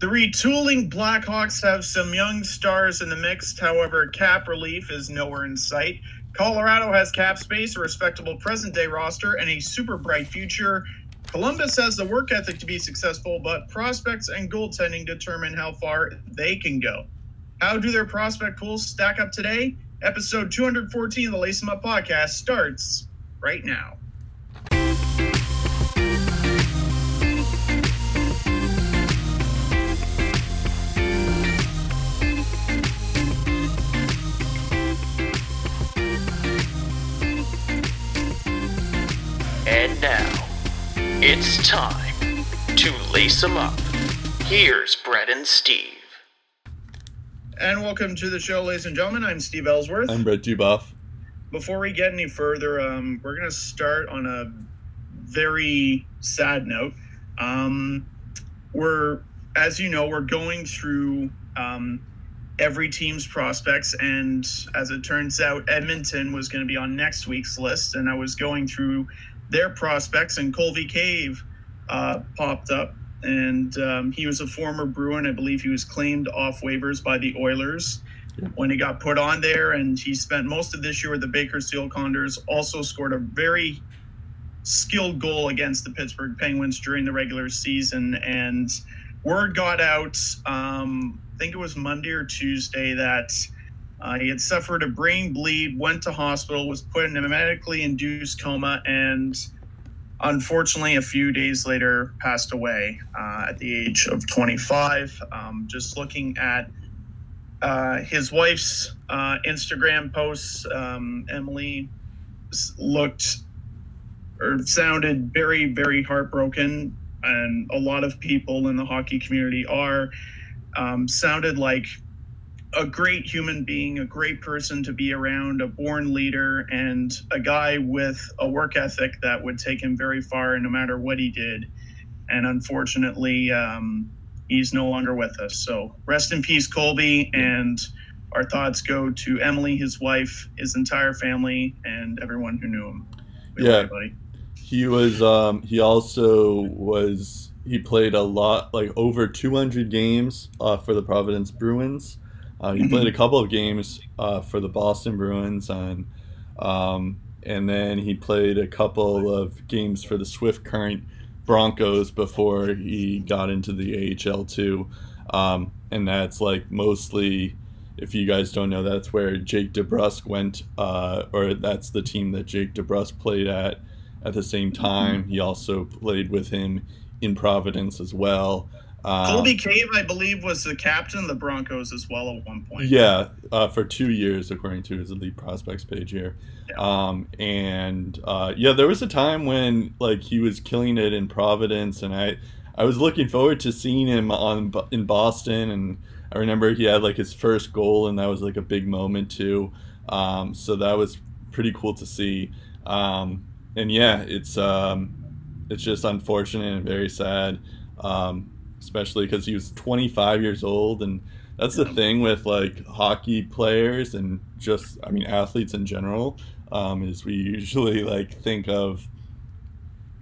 The retooling Blackhawks have some young stars in the mix. However, cap relief is nowhere in sight. Colorado has cap space, a respectable present day roster, and a super bright future. Columbus has the work ethic to be successful, but prospects and goaltending determine how far they can go. How do their prospect pools stack up today? Episode 214 of the Lace 'em Up podcast starts right now. It's time to lace 'em up. Here's Brett and Steve. And welcome to the show, ladies and gentlemen. I'm Steve Ellsworth. I'm Brett Dubuff. Before we get any further, um, we're going to start on a very sad note. Um, we're, as you know, we're going through um, every team's prospects, and as it turns out, Edmonton was going to be on next week's list, and I was going through their prospects, and Colby Cave uh, popped up, and um, he was a former Bruin. I believe he was claimed off waivers by the Oilers Yeah. when he got put on there, and he spent most of this year with the Bakersfield Condors. Also scored a very skilled goal against the Pittsburgh Penguins during the regular season, and word got out. Um, I think it was Monday or Tuesday that. Uh, he had suffered a brain bleed, went to hospital, was put in a medically induced coma, and unfortunately, a few days later, passed away uh, at the age of 25. Um, just looking at uh, his wife's uh, Instagram posts, um, Emily looked or sounded very, very heartbroken, and a lot of people in the hockey community are. Um, sounded like a great human being, a great person to be around, a born leader, and a guy with a work ethic that would take him very far no matter what he did. And unfortunately, um, he's no longer with us. So rest in peace, Colby. And our thoughts go to Emily, his wife, his entire family, and everyone who knew him. We Yeah. He was. Um, he also was. He played a lot, like over 200 games uh, for the Providence Bruins. Uh, he played a couple of games uh, for the Boston Bruins, and um, and then he played a couple of games for the Swift Current Broncos before he got into the AHL too. Um, and that's like mostly, if you guys don't know, that's where Jake DeBrusk went, uh, or that's the team that Jake DeBrusk played at at the same time. He also played with him in Providence as well. Um, Colby Cave, I believe, was the captain of the Broncos as well at one point. yeah, uh, for two years, according to his elite prospects page here. Yeah. Um, and uh, yeah, there was a time when like he was killing it in Providence, and I I was looking forward to seeing him on in Boston, and I remember he had like his first goal, and that was like a big moment too. Um, so that was pretty cool to see. Um, and yeah, it's um, it's just unfortunate and very sad, um, especially because he was 25 years old, and that's the thing with like hockey players and just I mean athletes in general um, is we usually like think of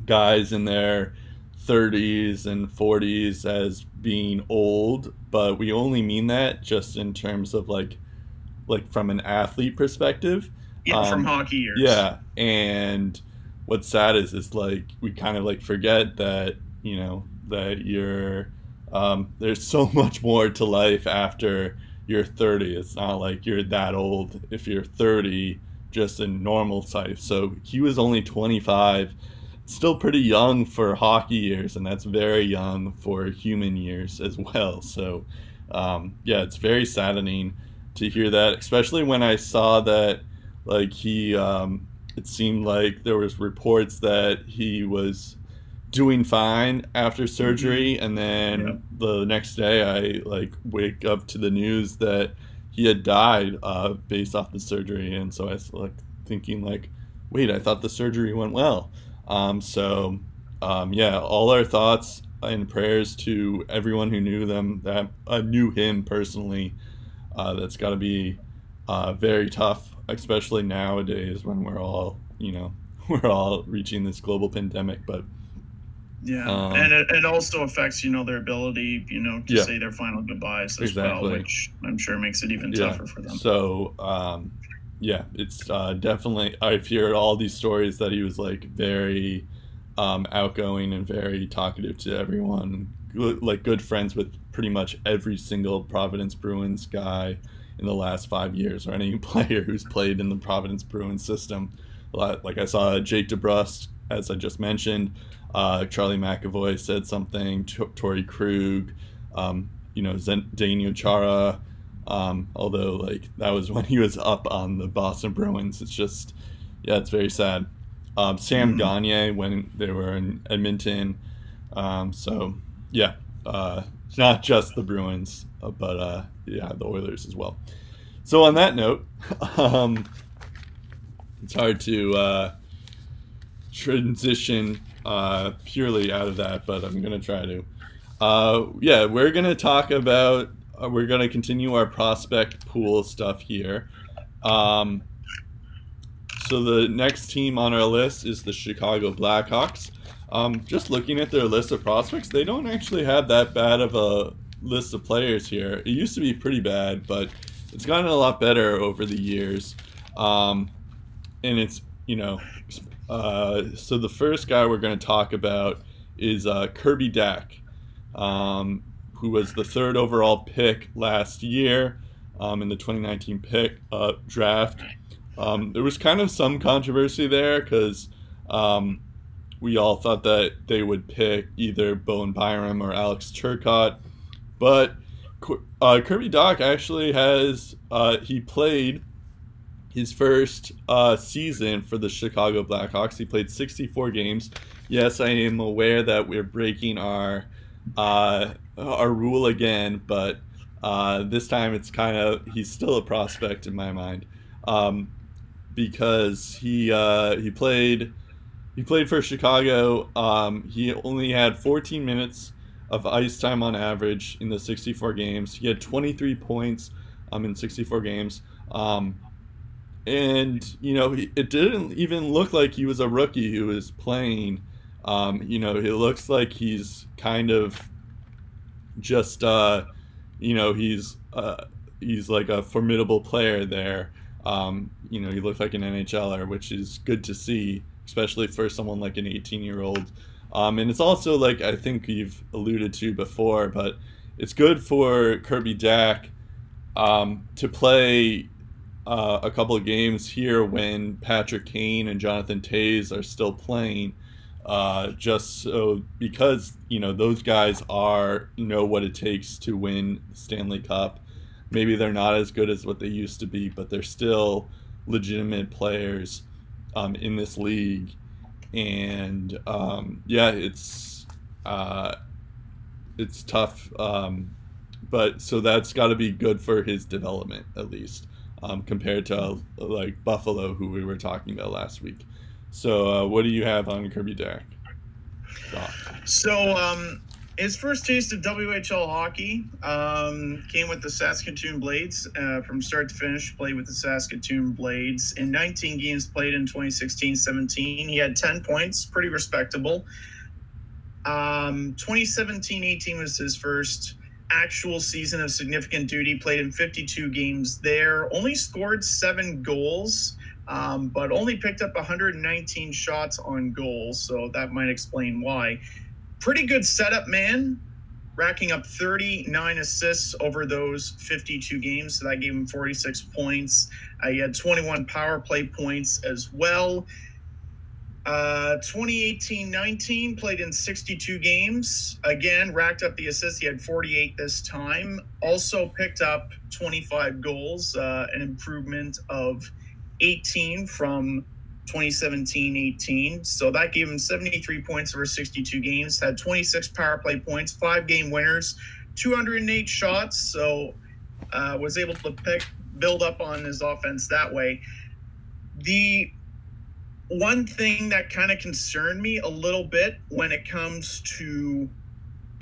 guys in their 30s and 40s as being old, but we only mean that just in terms of like like from an athlete perspective. Yeah, from Um, hockey years. Yeah, and what's sad is it's like we kind of like forget that you know that you're um, there's so much more to life after you're 30. It's not like you're that old if you're 30 just in normal life. So he was only 25, still pretty young for hockey years, and that's very young for human years as well. So um, yeah, it's very saddening to hear that, especially when I saw that like he um, it seemed like there was reports that he was doing fine after surgery and then Yeah. the next day i like wake up to the news that he had died uh, based off the surgery and so i was like thinking like wait i thought the surgery went well um, so um, yeah all our thoughts and prayers to everyone who knew them that uh, knew him personally uh, that's got to be uh, very tough especially nowadays when we're all you know we're all reaching this global pandemic but Yeah, Um, and it, it also affects you know their ability, you know, to Yeah. say their final goodbyes as Exactly. well, which I'm sure makes it even tougher for them. So, um, yeah, it's uh, definitely. I've heard all these stories that he was like very um, outgoing and very talkative to everyone, good, like good friends with pretty much every single Providence Bruins guy in the last five years, or any player who's played in the Providence Bruins system. Like like I saw Jake DeBrusk, as I just mentioned. Uh, Charlie McAvoy said something. T- Torey Krug. Um, you know, Zen- Daniel Chara. Um, although like that was when he was up on the Boston Bruins. It's just yeah, it's very sad. Um, Sam Mhm. Gagner when they were in Edmonton. Um, so yeah, uh, it's not just the Bruins, uh, but uh, yeah, the Oilers as well. So on that note, um, it's hard to uh, transition uh, purely out of that, but I'm gonna try to. Uh, yeah, we're gonna talk about. Uh, we're gonna continue our prospect pool stuff here. Um, so the next team on our list is the Chicago Blackhawks. Um, just looking at their list of prospects, they don't actually have that bad of a list of players here. It used to be pretty bad, but it's gotten a lot better over the years. Um, and it's you know, uh, so the first guy we're going to talk about is uh, Kirby Dach, um, who was the third overall pick last year um, in the 2019 pick uh, draft. Um, there was kind of some controversy there because um, we all thought that they would pick either Bowen Byram or Alex Turcotte, but uh, Kirby Dach actually has uh, he played his first uh, season for the Chicago Blackhawks. He played 64 games. Yes, I am aware that we're breaking our uh, our rule again, but uh, this time it's kind of he's still a prospect in my mind um, because he uh, he played he played for Chicago. Um, he only had 14 minutes of ice time on average in the 64 games. He had 23 points um, in 64 games. Um, and, you know, it didn't even look like he was a rookie who was playing. Um, you know, it looks like he's kind of just, uh, you know, he's uh, he's like a formidable player there. Um, you know, he looked like an NHLer, which is good to see, especially for someone like an 18 year old. Um, and it's also like I think you've alluded to before, but it's good for Kirby Dach um, to play uh, a couple of games here when Patrick Kane and Jonathan Toews are still playing. Uh, just so because you know those guys are know what it takes to win Stanley Cup. Maybe they're not as good as what they used to be, but they're still legitimate players um, in this league. And um, yeah, it's uh, it's tough, um, but so that's got to be good for his development at least um, compared to like Buffalo, who we were talking about last week. So, uh, what do you have on Kirby Dach? So, um, his first taste of WHL hockey um, came with the Saskatoon Blades uh, from start to finish. Played with the Saskatoon Blades in 19 games played in 2016-17. He had 10 points, pretty respectable. Um, 2017-18 was his first actual season of significant duty. Played in 52 games there. Only scored seven goals. Um, but only picked up 119 shots on goal, so that might explain why. Pretty good setup man, racking up 39 assists over those 52 games, so that gave him 46 points. Uh, he had 21 power play points as well. Uh, 2018-19 played in 62 games. Again, racked up the assists. He had 48 this time. Also picked up 25 goals, uh, an improvement of 18 from 2017-18. So that gave him 73 points over 62 games. Had 26 power play points, five game winners, 208 shots. So uh, was able to pick build up on his offense that way. The one thing that kind of concerned me a little bit when it comes to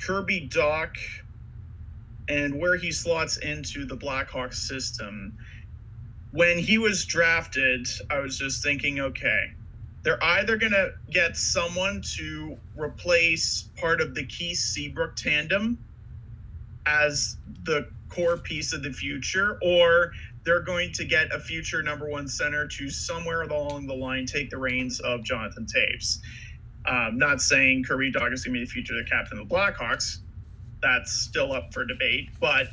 Kirby Dach and where he slots into the Blackhawks system when he was drafted, I was just thinking, okay, they're either going to get someone to replace part of the Keith Seabrook tandem as the core piece of the future, or they're going to get a future number one center to somewhere along the line take the reins of Jonathan Toews. Um, not saying Kirby Dach is going to be the future the captain of the Blackhawks. That's still up for debate, but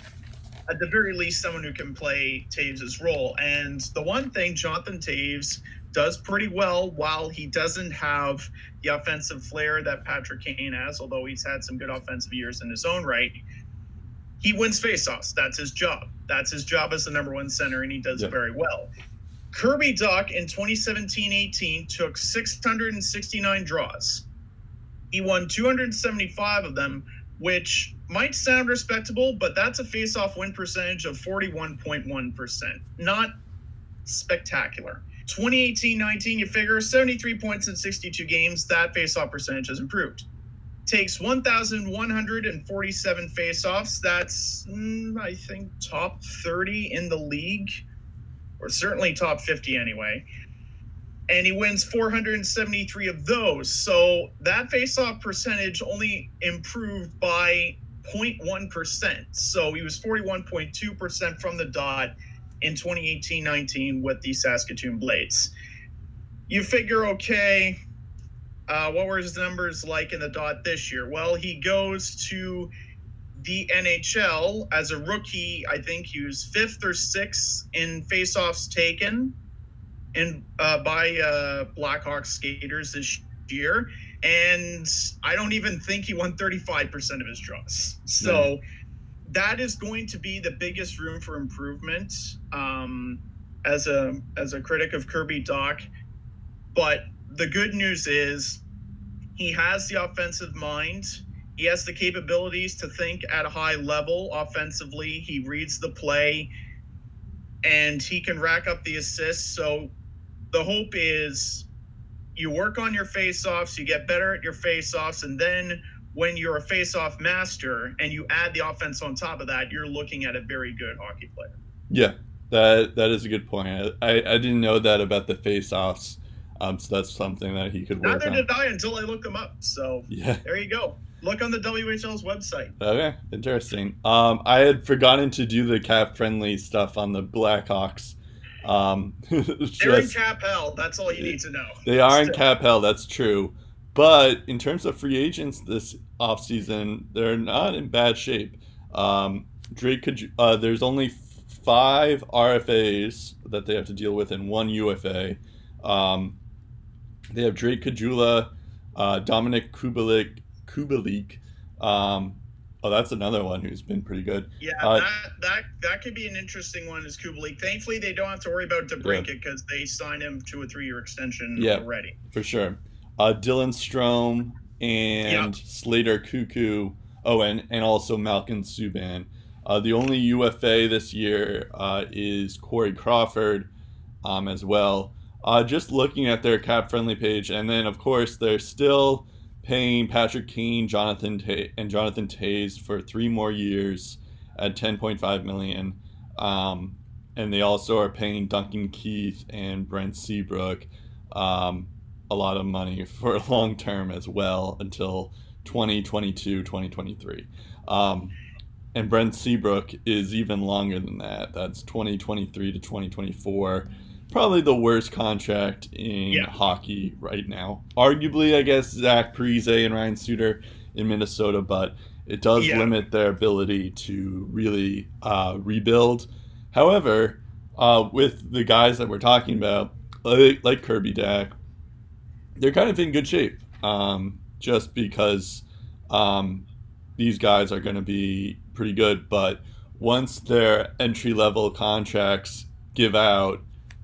at the very least, someone who can play Toews' role. And the one thing Jonathan Toews does pretty well while he doesn't have the offensive flair that Patrick Kane has, although he's had some good offensive years in his own right. He wins faceoffs. That's his job. That's his job as the number one center, and he does yeah. very well. Kirby Dach in 2017 18 took 669 draws. He won 275 of them, which might sound respectable, but that's a faceoff win percentage of 41.1%. Not spectacular. 2018-19, you figure 73 points in 62 games. That faceoff percentage has improved. Takes 1,147 faceoffs. That's, mm, I think, top 30 in the league, or certainly top 50 anyway. And he wins 473 of those. So that faceoff percentage only improved by 0.1%. So he was 41.2% from the dot in 2018-19 with the Saskatoon Blades. You figure, okay, uh, what were his numbers like in the dot this year? Well, he goes to the NHL as a rookie. I think he was fifth or sixth in faceoffs taken in uh, by uh, Blackhawks skaters this year, and I don't even think he won 35% of his draws. So that is going to be the biggest room for improvement um, as a as a critic of Kirby Dach. But the good news is he has the offensive mind. He has the capabilities to think at a high level offensively. He reads the play and he can rack up the assists. So the hope is you work on your face-offs, you get better at your face-offs, and then when you're a face-off master and you add the offense on top of that, you're looking at a very good hockey player. Yeah, that that is a good point. I, I, I didn't know that about the face-offs. Um, so that's something that he could work Neither on. did I until I looked them up. So yeah, there you go. Look on the WHL's website. Okay, interesting. Um, I had forgotten to do the cap friendly stuff on the Blackhawks. Um, They're in cap hell. That's all you need to know. They are Still. in cap hell. That's true. But in terms of free agents this offseason, they're not in bad shape. Um, Drake could, uh, there's only five RFAs that they have to deal with and one UFA. Um, they have Drake Caggiula, uh, Dominik Kubalik, Kubalik. Um, oh, that's another one who's been pretty good. Yeah, uh, that, that that could be an interesting one. Is Kubalik? Thankfully, they don't have to worry about DeBrincat because they signed him to a three-year extension yeah, already. For sure. Uh, Dylan Strome and yep. Slater Koekkoek. Oh, and, and also Malcolm Subban. Uh, the only UFA this year uh, is Corey Crawford um, as well. Uh, just looking at their cap friendly page, and then of course they're still paying Patrick Kane, Jonathan T- and Jonathan Toews for three more years at 10.5 million. Um, and they also are paying Duncan Keith and Brent Seabrook um, a lot of money for long term as well until 2022, 2023. Um, and Brent Seabrook is even longer than that. That's 2023 to 2024 probably the worst contract in yeah. hockey right now. Arguably, I guess Zach Parise and Ryan Suter in Minnesota, but it does yeah. limit their ability to really uh, rebuild. However, uh, with the guys that we're talking about, like, like Kirby Dach, they're kind of in good shape. Um, just because um, these guys are going to be pretty good, but once their entry level contracts give out,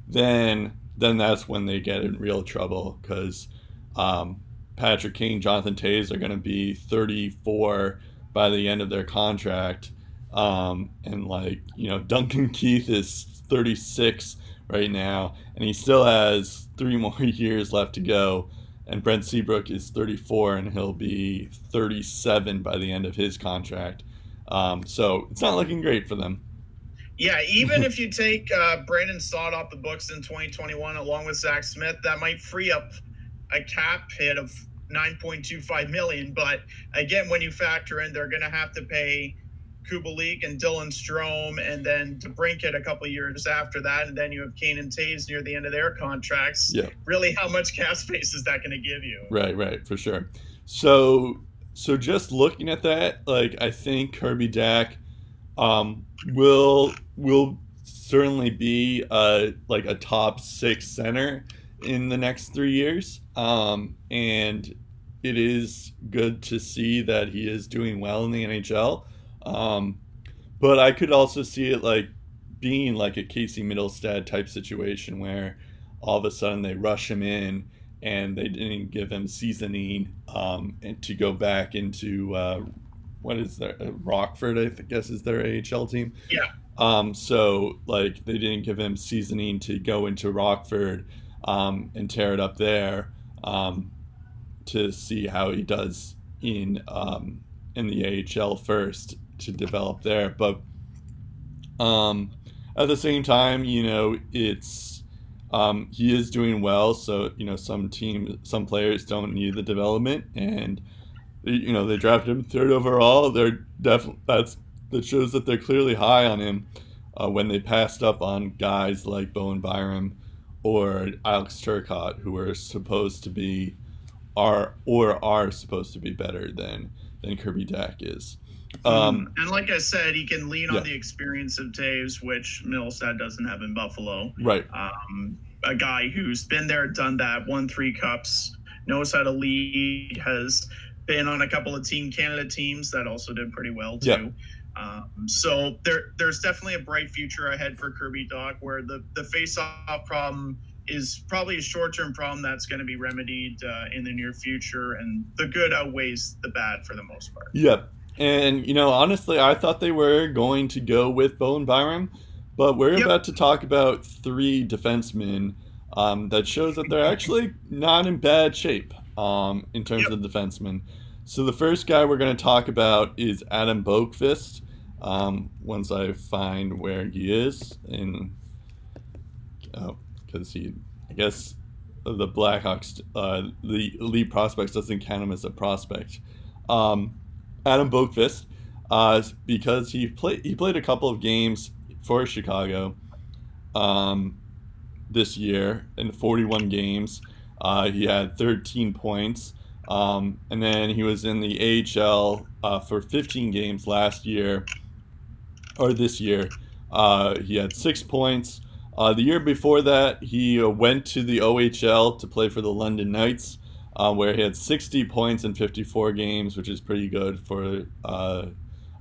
then then that's when they get in real trouble because um, Patrick Kane, Jonathan Toews are going to be 34 by the end of their contract, um, and like you know Duncan Keith is 36 right now, and he still has three more years left to go. And Brent Seabrook is 34, and he'll be 37 by the end of his contract. Um, so it's not looking great for them. Yeah, even if you take uh, Brandon Saad off the books in 2021 along with Zach Smith, that might free up a cap hit of 9.25 million. But again, when you factor in, they're going to have to pay Kubalik and Dylan Strome, and then DeBrincat a couple years after that, and then you have Kane and Toews near the end of their contracts. Yeah. Really, how much cap space is that going to give you? Right, right, for sure. So, so just looking at that, like I think Kirby Dach um, will will certainly be a like a top six center in the next three years, um, and it is good to see that he is doing well in the NHL. Um, but I could also see it like being like a Casey Mittelstadt type situation where all of a sudden they rush him in and they didn't give him seasoning um, and to go back into uh, what is their uh, Rockford I guess is their AHL team. Yeah. Um, so like they didn't give him seasoning to go into Rockford um, and tear it up there um, to see how he does in um, in the AHL first to develop there. But um, at the same time, you know, it's um, he is doing well. So you know, some team, some players don't need the development, and you know they drafted him third overall. They're definitely that's that shows that they're clearly high on him. Uh, when they passed up on guys like Bowen Byram or Alex Turcotte, who are supposed to be are or are supposed to be better than than Kirby Dach is. Um, and like I said, he can lean yeah. on the experience of Toews, which Mittelstadt doesn't have in Buffalo. Right. Um, a guy who's been there, done that, won three cups, knows how to lead, has been on a couple of Team Canada teams that also did pretty well too. Yeah. Um, so there, there's definitely a bright future ahead for Kirby Dach, where the the face-off problem is probably a short-term problem that's going to be remedied uh, in the near future, and the good outweighs the bad for the most part. Yep. And you know, honestly, I thought they were going to go with Bowen Byram, but we're Yep. about to talk about three defensemen um, that shows that they're actually not in bad shape um, in terms Yep. of defensemen. So the first guy we're going to talk about is Adam Boqvist. Um, once I find where he is, oh, because he, I guess, the Blackhawks, uh, the elite prospects doesn't count him as a prospect. Um, Adam Boqvist, uh, because he played he played a couple of games for Chicago um, this year in 41 games. Uh, he had 13 points, um, and then he was in the AHL uh, for 15 games last year or this year. Uh, he had six points. Uh, the year before that, he uh, went to the OHL to play for the London Knights uh, where he had 60 points in 54 games, which is pretty good for uh,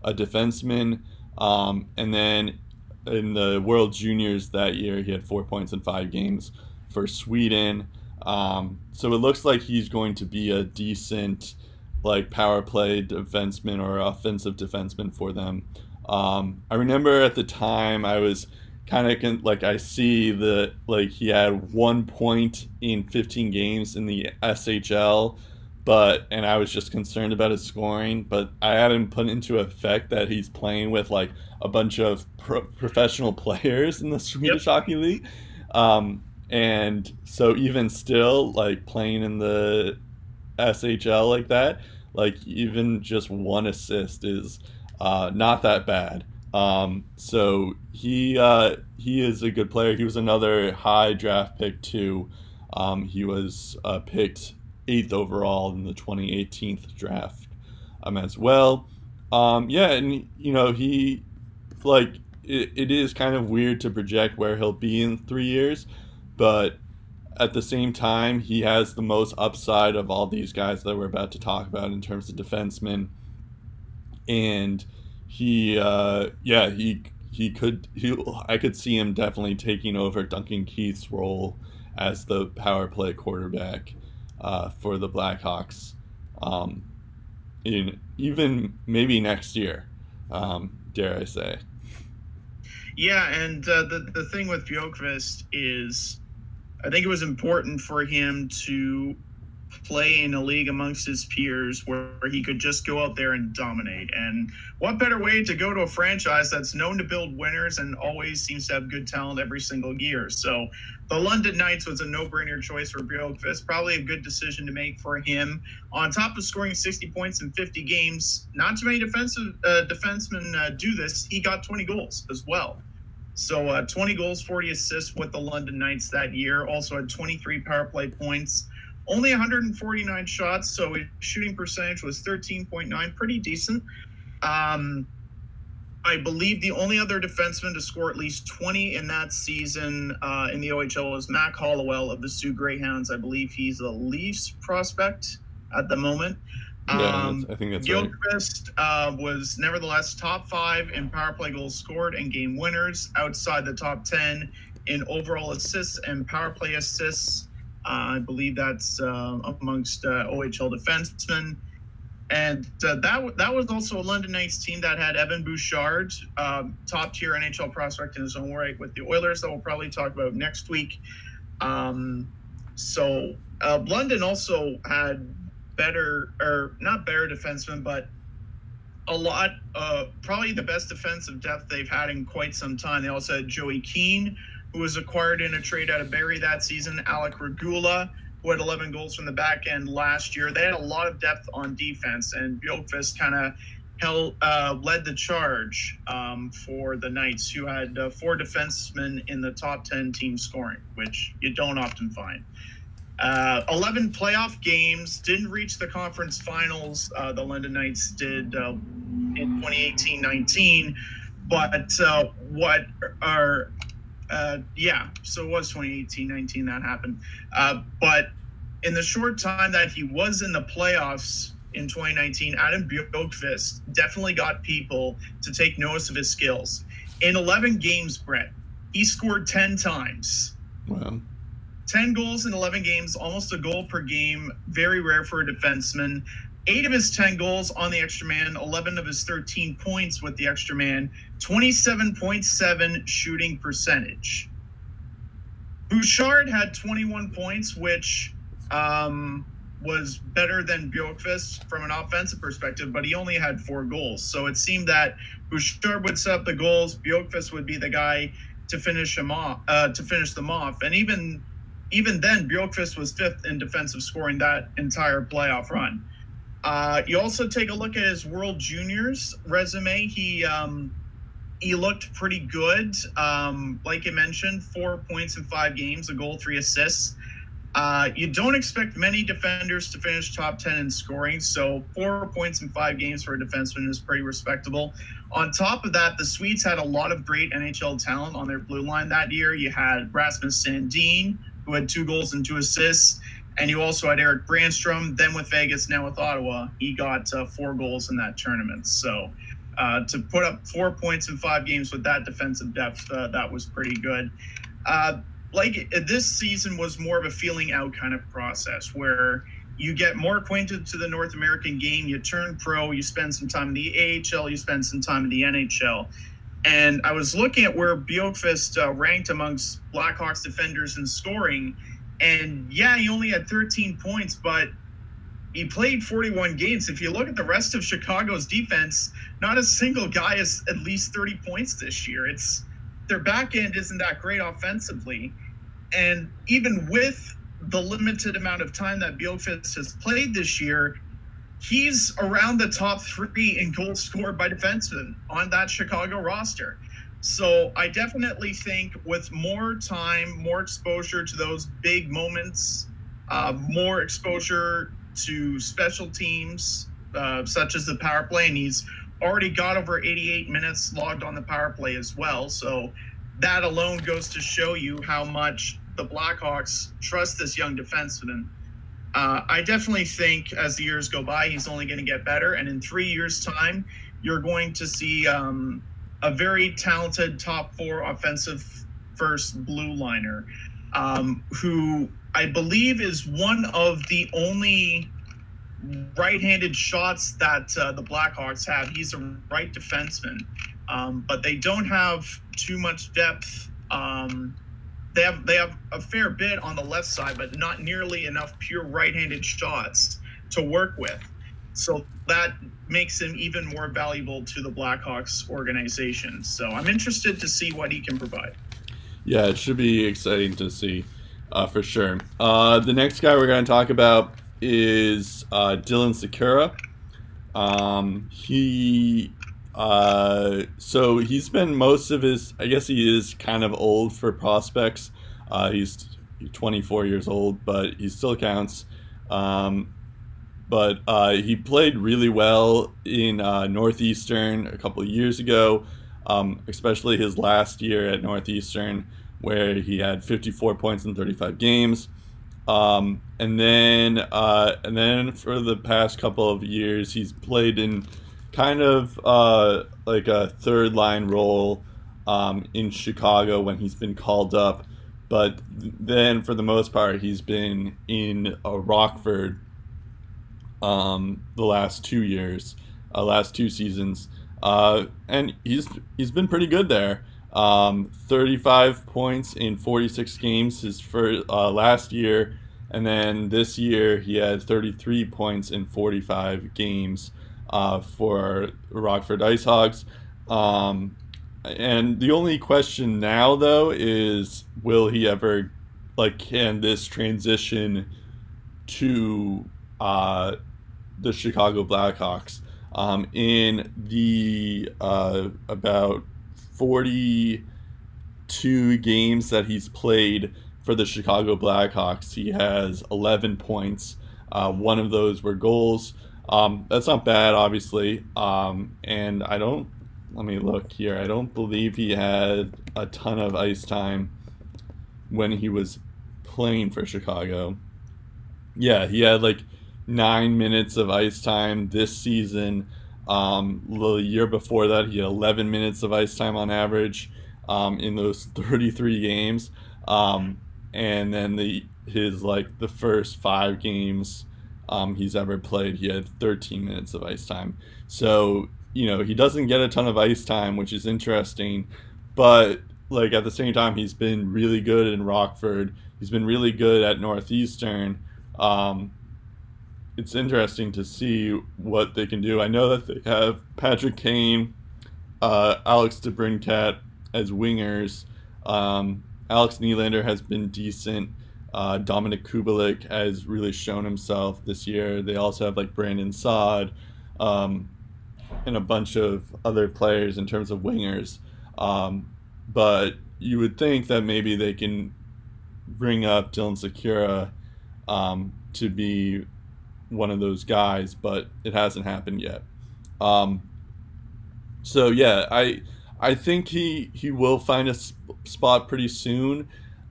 a defenseman. Um, and then in the World Juniors that year, he had four points in five games for Sweden. Um, so it looks like he's going to be a decent, like power play defenseman or offensive defenseman for them. Um, I remember at the time I was kind of con- like I see the like he had one point in 15 games in the SHL, but and I was just concerned about his scoring. But I hadn't put into effect that he's playing with like a bunch of pro- professional players in the Swedish Hockey League, um, and so even still like playing in the SHL like that, like even just one assist is uh, not that bad. Um, so he uh, he is a good player. He was another high draft pick too. Um, he was uh, picked eighth overall in the 2018 draft um, as well. Um, yeah, and you know he like it, it is kind of weird to project where he'll be in three years, but at the same time he has the most upside of all these guys that we're about to talk about in terms of defensemen, and he uh, yeah he he could he I could see him definitely taking over Duncan Keith's role as the power play quarterback uh, for the Blackhawks um, in even maybe next year um, dare I say. Yeah, and uh, the the thing with Bjorkvist is, I think it was important for him to play in a league amongst his peers where he could just go out there and dominate. And what better way to go to a franchise that's known to build winners and always seems to have good talent every single year? So the London Knights was a no-brainer choice for Bjorkqvist. Probably a good decision to make for him. On top of scoring 60 points in 50 games, not too many defensive uh, defensemen uh, do this. He got 20 goals as well. So uh, 20 goals, 40 assists with the London Knights that year. Also had 23 power play points. Only 149 shots, so his shooting percentage was 13.9, pretty decent. Um, I believe the only other defenseman to score at least 20 in that season uh, in the OHL was Mac Hollowell of the Soo Greyhounds. I believe he's a Leafs prospect at the moment. Yeah, Um, I think that's right. Gilchrist uh, was nevertheless top five in power play goals scored and game winners, outside the top 10 in overall assists and power play assists. Uh, I believe that's uh, amongst uh, OHL defensemen. And uh, that w- that was also a London Knights team that had Evan Bouchard, um, top tier NHL prospect in his own right, with the Oilers that we'll probably talk about next week. Um, so uh, London also had better, or not better defensemen, but a lot, uh, probably the best defensive depth they've had in quite some time. They also had Joey Keane, who was acquired in a trade out of Barrie that season, Alec Regula, who had 11 goals from the back end last year. They had a lot of depth on defense, and Bjorkqvist kind of held uh, led the charge um, for the Knights, who had uh, four defensemen in the top 10 team scoring, which you don't often find. Uh, 11 playoff games, didn't reach the conference finals. Uh, the London Knights did uh, in 2018 19. But uh, what are, uh, yeah, so it was 2018 19 that happened. Uh, but in the short time that he was in the playoffs in 2019, Adam Bjorkqvist definitely got people to take notice of his skills. In 11 games, Brett, he scored 10 times. Wow. 10 goals in 11 games, almost a goal per game. Very rare for a defenseman. Eight of his 10 goals on the extra man, 11 of his 13 points with the extra man, 27.7 shooting percentage. Bouchard had 21 points, which um, was better than Bjorkqvist from an offensive perspective, but he only had four goals. So it seemed that Bouchard would set up the goals, Bjorkqvist would be the guy to finish him off, uh, to finish them off, and even even then, Bjorkqvist was fifth in defensive scoring that entire playoff run. Uh, you also take a look at his World Juniors resume. He um, he looked pretty good. Um, like you mentioned, four points in five games, a goal, three assists. Uh, you don't expect many defenders to finish top 10 in scoring, so four points in five games for a defenseman is pretty respectable. On top of that, the Swedes had a lot of great NHL talent on their blue line that year. You had Rasmus Sandin, who had two goals and two assists. And you also had Erik Brännström, then with Vegas, now with Ottawa. He got uh, four goals in that tournament. So uh, to put up four points in five games with that defensive depth, uh, that was pretty good. Uh, like this season was more of a feeling out kind of process where you get more acquainted to the North American game, you turn pro, you spend some time in the AHL, you spend some time in the NHL. And I was looking at where Bjorkqvist uh, ranked amongst Blackhawks defenders in scoring. And yeah, he only had 13 points, but he played 41 games. If you look at the rest of Chicago's defense, not a single guy has at least 30 points this year. It's their back end isn't that great offensively. And even with the limited amount of time that Bjorkqvist has played this year, he's around the top three in goals scored by defensemen on that Chicago roster. So I definitely think with more time, more exposure to those big moments, uh, more exposure to special teams uh, such as the power play, and he's already got over 88 minutes logged on the power play as well. So that alone goes to show you how much the Blackhawks trust this young defenseman. Uh, I definitely think as the years go by, he's only going to get better. And in three years' time, you're going to see um, a very talented top four offensive first blue liner um, who I believe is one of the only right-handed shots that uh, the Blackhawks have. He's a right defenseman, um, but they don't have too much depth um, they have they have a fair bit on the left side, but not nearly enough pure right-handed shots to work with. So that makes him even more valuable to the Blackhawks organization. So I'm interested to see what he can provide. Yeah, it should be exciting to see uh, for sure. Uh, the next guy we're going to talk about is uh, Dylan Sikura. Um, he uh, so he spent most of his. I guess he is kind of old for prospects. Uh, he's 24 years old, but he still counts. Um, but uh, he played really well in uh, Northeastern a couple of years ago, um, especially his last year at Northeastern, where he had 54 points in 35 games. Um, and then, uh, and then for the past couple of years, he's played in kind of uh, like a third line role um, in Chicago when he's been called up. But then, for the most part, he's been in uh, Rockford um, the last two years, uh, last two seasons, uh, and he's he's been pretty good there. Um, 35 points in 46 games his first uh, last year, and then this year he had 33 points in 45 games uh, for Rockford Ice Hogs. Um, and the only question now, though, is will he ever, like, can this transition to uh, the Chicago Blackhawks? Um, in the uh, about 42 games that he's played for the Chicago Blackhawks, he has 11 points. Uh, one of those were goals. Um, that's not bad, obviously. Um, and I don't, let me look here. I don't believe he had a ton of ice time when he was playing for Chicago. Yeah, he had like nine minutes of ice time this season. Um, the year before that, he had 11 minutes of ice time on average um, in those 33 games. Um, and then the his like the first five games um, he's ever played. He had 13 minutes of ice time. So, you know, he doesn't get a ton of ice time, which is interesting. But, like, at the same time, he's been really good in Rockford. He's been really good at Northeastern. Um, it's interesting to see what they can do. I know that they have Patrick Kane, uh, Alex DeBrincat as wingers. Um, Alex Nylander has been decent. Uh, Dominik Kubalik has really shown himself this year. They also have like Brandon Saad um, and a bunch of other players in terms of wingers. Um, but you would think that maybe they can bring up Dylan Sikura um, to be one of those guys, but it hasn't happened yet. Um, so yeah, I I think he he will find a sp- spot pretty soon.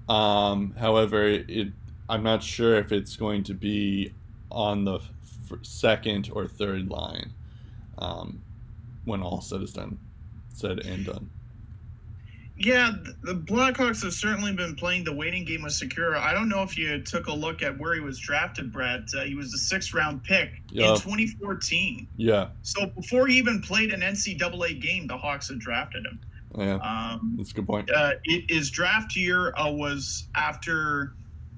Um, however, it I'm not sure if it's going to be on the f- second or third line um, when all said is done, said and done. Yeah, the Blackhawks have certainly been playing the waiting game with Sikura. I don't know if you took a look at where he was drafted, Brett. Uh, he was a sixth round pick in 2014. Yeah. So before he even played an NCAA game, the Hawks had drafted him. Yeah, um, that's a good point. Uh, it, his draft year uh, was after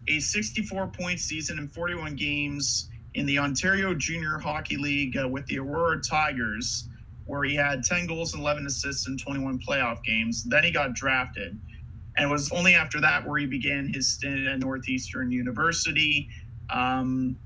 a 64 point season in 41 games in the Ontario Junior Hockey League uh, with the Aurora Tigers, where he had 10 goals and 11 assists in 21 playoff games. Then he got drafted. And it was only after that where he began his stint at Northeastern University. Um,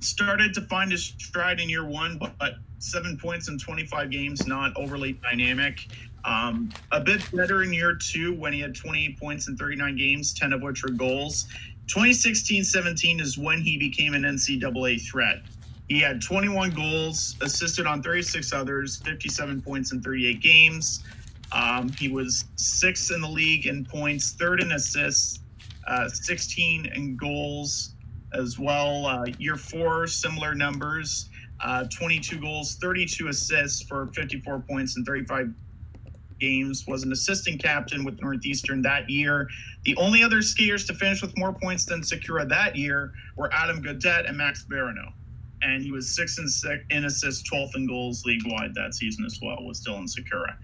started to find his stride in year one, but, but seven points in 25 games, not overly dynamic. Um, a bit better in year two when he had 28 points in 39 games, 10 of which were goals. 2016 17 is when he became an NCAA threat. He had 21 goals, assisted on 36 others, 57 points in 38 games. Um, he was sixth in the league in points, third in assists, uh, 16 in goals as well. Uh, year four, similar numbers uh, 22 goals, 32 assists for 54 points and 35 games, was an assistant captain with Northeastern that year. The only other skiers to finish with more points than Sikura that year were Adam Gaudette and Max Barano. And he was six and six in assists, 12th in goals league wide that season as well, was Dylan Sikura.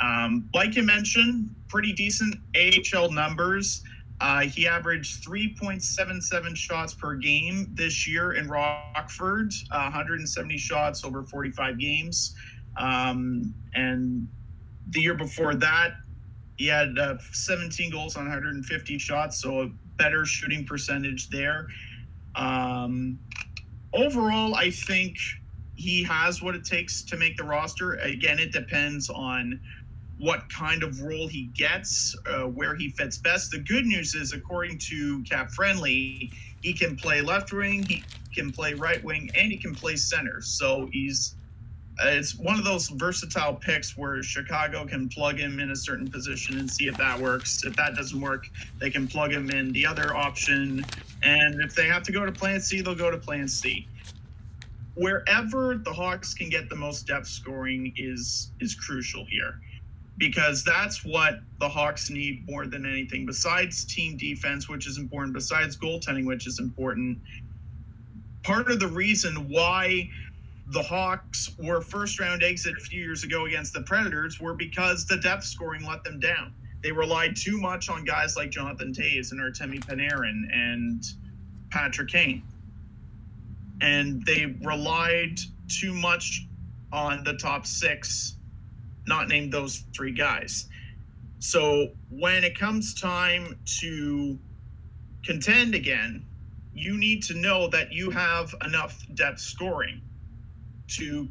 Um, like you mentioned, pretty decent AHL numbers. Uh, he averaged 3.77 shots per game this year in Rockford, uh, 170 shots over 45 games. Um, and the year before that, he had uh, 17 goals on 150 shots, so a better shooting percentage there. Um, overall, I think he has what it takes to make the roster. Again, it depends on what kind of role he gets, uh, where he fits best. The good news is, according to Cap Friendly, he can play left wing, he can play right wing, and he can play center. So he's Uh, it's one of those versatile picks where Chicago can plug him in a certain position and see if that works. If that doesn't work, they can plug him in the other option. And if they have to go to plan C, they'll go to plan C. Wherever the Hawks can get the most depth scoring is is crucial here because that's what the Hawks need more than anything besides team defense, which is important, besides goaltending, which is important. Part of the reason why the Hawks were first round exit a few years ago against the Predators were because the depth scoring let them down. They relied too much on guys like Jonathan Toews and Artemi Panarin and Patrick Kane. And they relied too much on the top six, not named those three guys. So when it comes time to contend again, you need to know that you have enough depth scoring to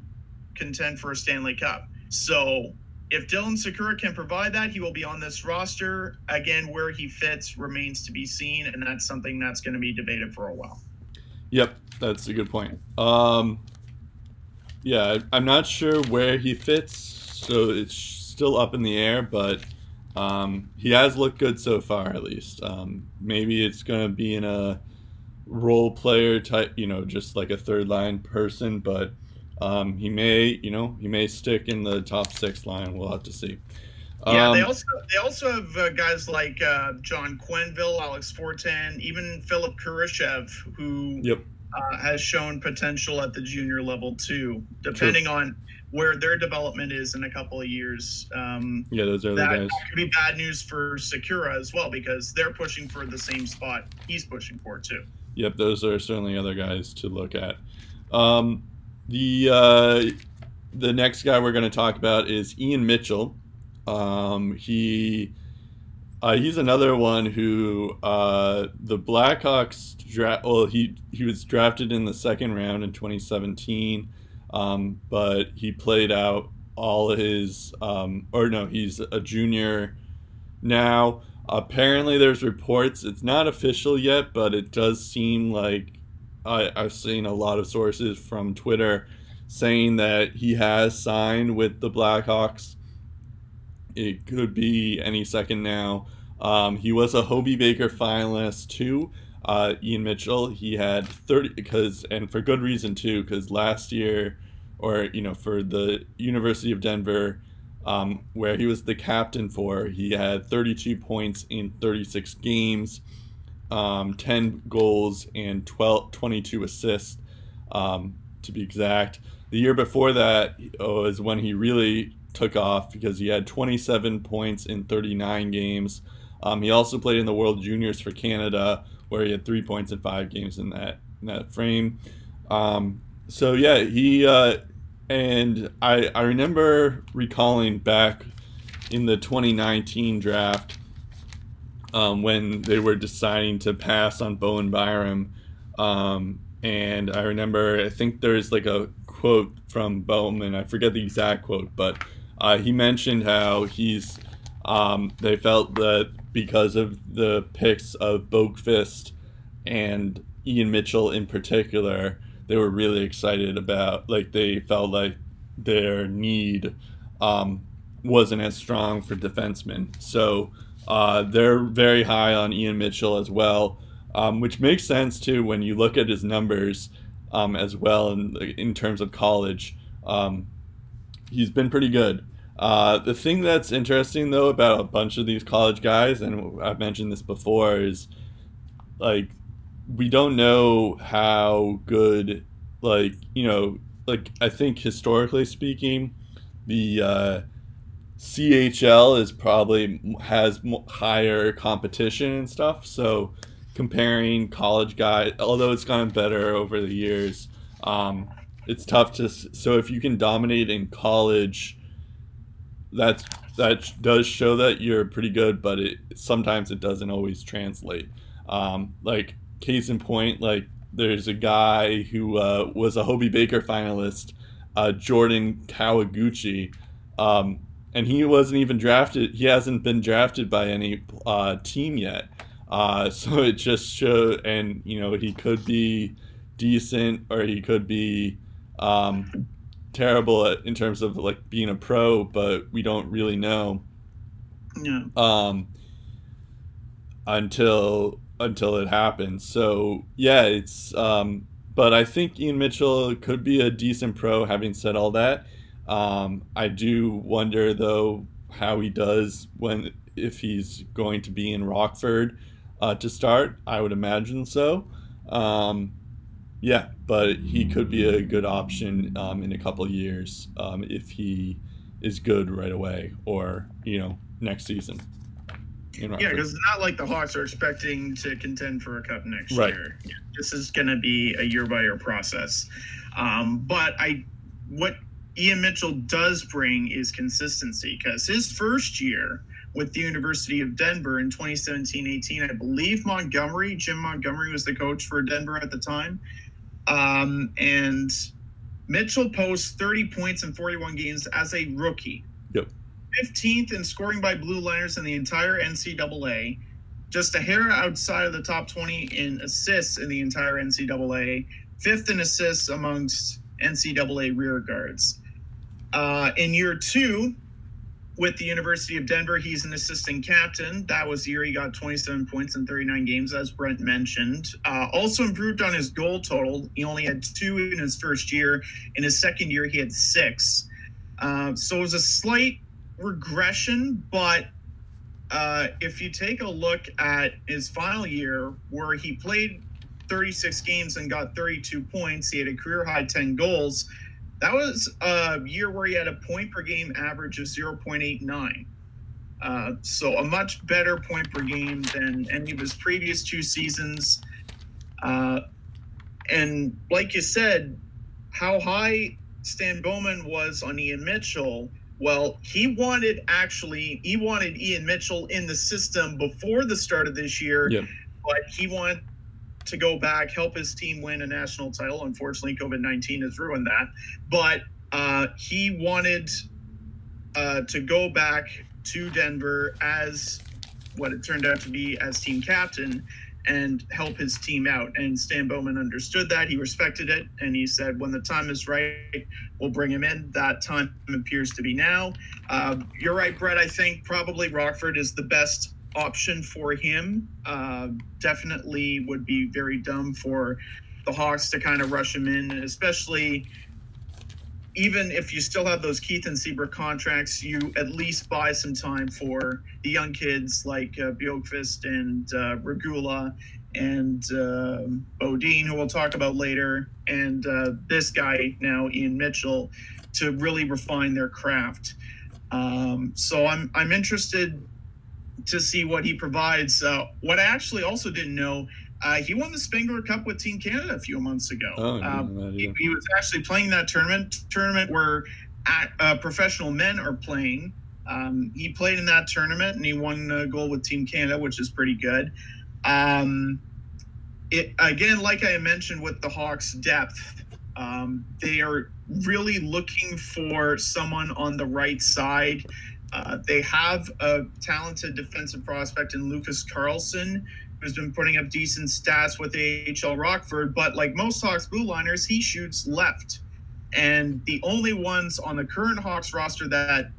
contend for a Stanley Cup. So if Dylan Sikura can provide that, he will be on this roster. Again, where he fits remains to be seen, and that's something that's going to be debated for a while. Yep, that's a good point. Um, yeah, I'm not sure where he fits, so it's still up in the air, but um, he has looked good so far, at least. Um, maybe it's going to be in a role player type, you know, just like a third line person, but um, he may, you know, he may stick in the top six line. We'll have to see. Yeah, they Um, also they also have uh, guys like uh, John Quenneville, Alex Fortin, even Philip Kurashev, who Yep. uh, has shown potential at the junior level too. Depending on where their development is in a couple of years, um, Yeah, those are the that guys. could be bad news for Sikura as well because they're pushing for the same spot he's pushing for too. Yep, those are certainly other guys to look at. Um, the uh, the next guy we're going to talk about is Ian Mitchell. Um, he uh, he's another one who uh, the Blackhawks draft. Well, he he was drafted in the second round in 2017, um, but he played out all his. Um, or no, he's a junior now. Apparently, there's reports. It's not official yet, but it does seem like I, I've seen a lot of sources from Twitter saying that he has signed with the Blackhawks. It could be any second now. Um, he was a Hobey Baker finalist too. Uh, Ian Mitchell, he had 30 because, and for good reason too, because last year, or you know, for the University of Denver, um, where he was the captain for, he had 32 points in 36 games, um, 10 goals, and 12, 22 assists, um, to be exact. The year before that was when he really took off because he had 27 points in 39 games. Um, he also played in the World Juniors for Canada, where he had three points in five games in that in that frame. Um, so yeah, he uh, and I I remember recalling back in the 2019 draft um, when they were deciding to pass on Bowen Byram. Um, and I remember, I think there's like a quote from Bowman. I forget the exact quote, but uh, he mentioned how he's. Um, they felt that because of the picks of Boqvist and Ian Mitchell in particular, they were really excited about. Like they felt like their need um, wasn't as strong for defensemen. So uh, they're very high on Ian Mitchell as well, um, which makes sense too when you look at his numbers um, as well in, in terms of college. Um, he's been pretty good. Uh, the thing that's interesting though about a bunch of these college guys, and I've mentioned this before, is like we don't know how good, like you know, like I think historically speaking, the uh, CHL is probably has higher competition and stuff. So comparing college guys, although it's gotten better over the years, um, it's tough to. So if you can dominate in college, that's that does show that you're pretty good, but it sometimes it doesn't always translate. Um, like case in point, like there's a guy who uh, was a Hobey Baker finalist, uh, Jordan Kawaguchi, um, and he wasn't even drafted. He hasn't been drafted by any uh, team yet. Uh, so it just showed, and you know he could be decent or he could be um, terrible at, in terms of like being a pro, but we don't really know. Yeah. Um, until until it happens. So yeah, it's. Um, but I think Ian Mitchell could be a decent pro. Having said all that, um, I do wonder though how he does when if he's going to be in Rockford uh, to start. I would imagine so. Um, yeah, but he could be a good option um, in a couple years um, if he is good right away, or you know next season. Yeah, because it's not like the Hawks are expecting to contend for a cup next right. year. This is going to be a year by year process. Um, but I, what Ian Mitchell does bring is consistency because his first year with the University of Denver in 2017-18, I believe Montgomery, Jim Montgomery was the coach for Denver at the time. Um, and Mitchell posts 30 points in 41 games as a rookie. Yep. 15th in scoring by blue liners in the entire NCAA, just a hair outside of the top 20 in assists in the entire NCAA, fifth in assists amongst NCAA rear guards. Uh, in year two, with the University of Denver, he's an assistant captain. That was the year he got 27 points in 39 games, as Brent mentioned. Uh, also improved on his goal total. He only had two in his first year. In his second year, he had six. Uh, so it was a slight regression, but uh, if you take a look at his final year, where he played 36 games and got 32 points, he had a career high 10 goals that was a year where he had a point per game average of 0.89. Uh, so a much better point per game than any of his previous two seasons. Uh, and like you said, how high Stan Bowman was on Ian Mitchell. Well, he wanted actually he wanted Ian Mitchell in the system before the start of this year, yep. but he wanted to go back, help his team win a national title. Unfortunately, COVID 19 has ruined that. But uh, he wanted uh, to go back to Denver as what it turned out to be as team captain and help his team out. And Stan Bowman understood that. He respected it. And he said, when the time is right, we'll bring him in. That time appears to be now. Uh, you're right, Brett. I think probably Rockford is the best option for him. Uh, definitely would be very dumb for the Hawks to kind of rush him in, especially even if you still have those Keith and Seabrook contracts, you at least buy some time for the young kids like uh, Bjorkqvist and uh, Regula and uh, Beaudin, who we'll talk about later, and uh, this guy now, Ian Mitchell, to really refine their craft. Um, so I'm I'm interested to see what he provides. Uh, what I actually also didn't know, uh, he won the Spengler Cup with Team Canada a few months ago. Oh, um, he, he, was actually playing that tournament tournament where uh, professional men are playing. Um, he played in that tournament and he won a goal with Team Canada, which is pretty good. Um, it again, like I mentioned with the Hawks' depth, um, they are really looking for someone on the right side uh, they have a talented defensive prospect in Lucas Carlson, who's been putting up decent stats with AHL Rockford. But like most Hawks blue liners, he shoots left. And the only ones on the current Hawks roster that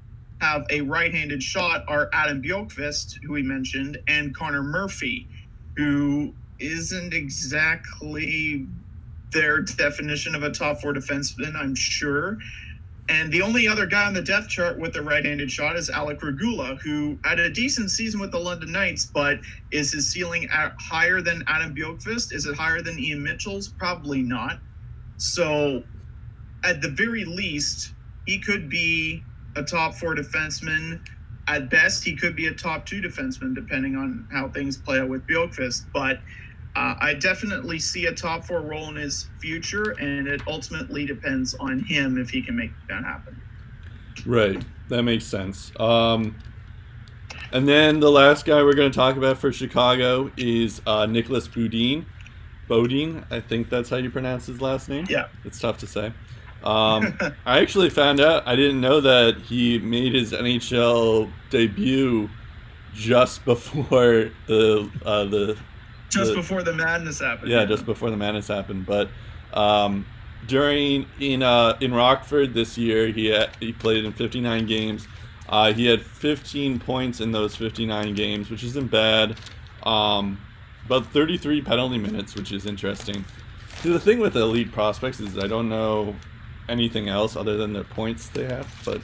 have a right-handed shot are Adam Bjorkvist, who we mentioned, and Connor Murphy, who isn't exactly their definition of a top four defenseman, I'm sure. And the only other guy on the depth chart with a right-handed shot is Alec Regula, who had a decent season with the London Knights, but is his ceiling higher than Adam Bjorkqvist? Is it higher than Ian Mitchell's? Probably not. So, at the very least, he could be a top four defenseman. At best, he could be a top two defenseman, depending on how things play out with Bjorkqvist. But uh, I definitely see a top four role in his future, and it ultimately depends on him if he can make that happen. Right, that makes sense. Um, and then the last guy we're going to talk about for Chicago is uh, Nicholas Beaudin. Beaudin, I think that's how you pronounce his last name. Yeah, it's tough to say. Um, I actually found out I didn't know that he made his NHL debut just before the uh, the just the, before the madness happened. Yeah, just before the madness happened. But um, during in uh, in Rockford this year, he had, he played in 59 games. Uh, he had 15 points in those 59 games, which isn't bad. Um, about 33 penalty minutes, which is interesting. See, the thing with the elite prospects is I don't know anything else other than their points they have. But,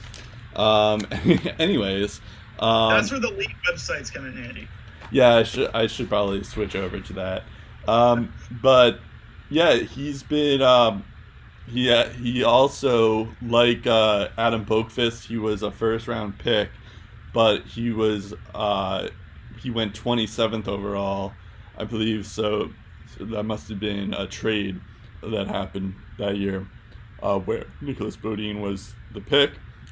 um, anyways, um, that's where the league websites come in handy. Yeah, I should I should probably switch over to that. Um, but yeah, he's been um, he uh, he also like uh, Adam Boqvist, he was a first round pick, but he was uh, he went 27th overall, I believe. So, so that must have been a trade that happened that year, uh, where Nicholas Beaudin was the pick.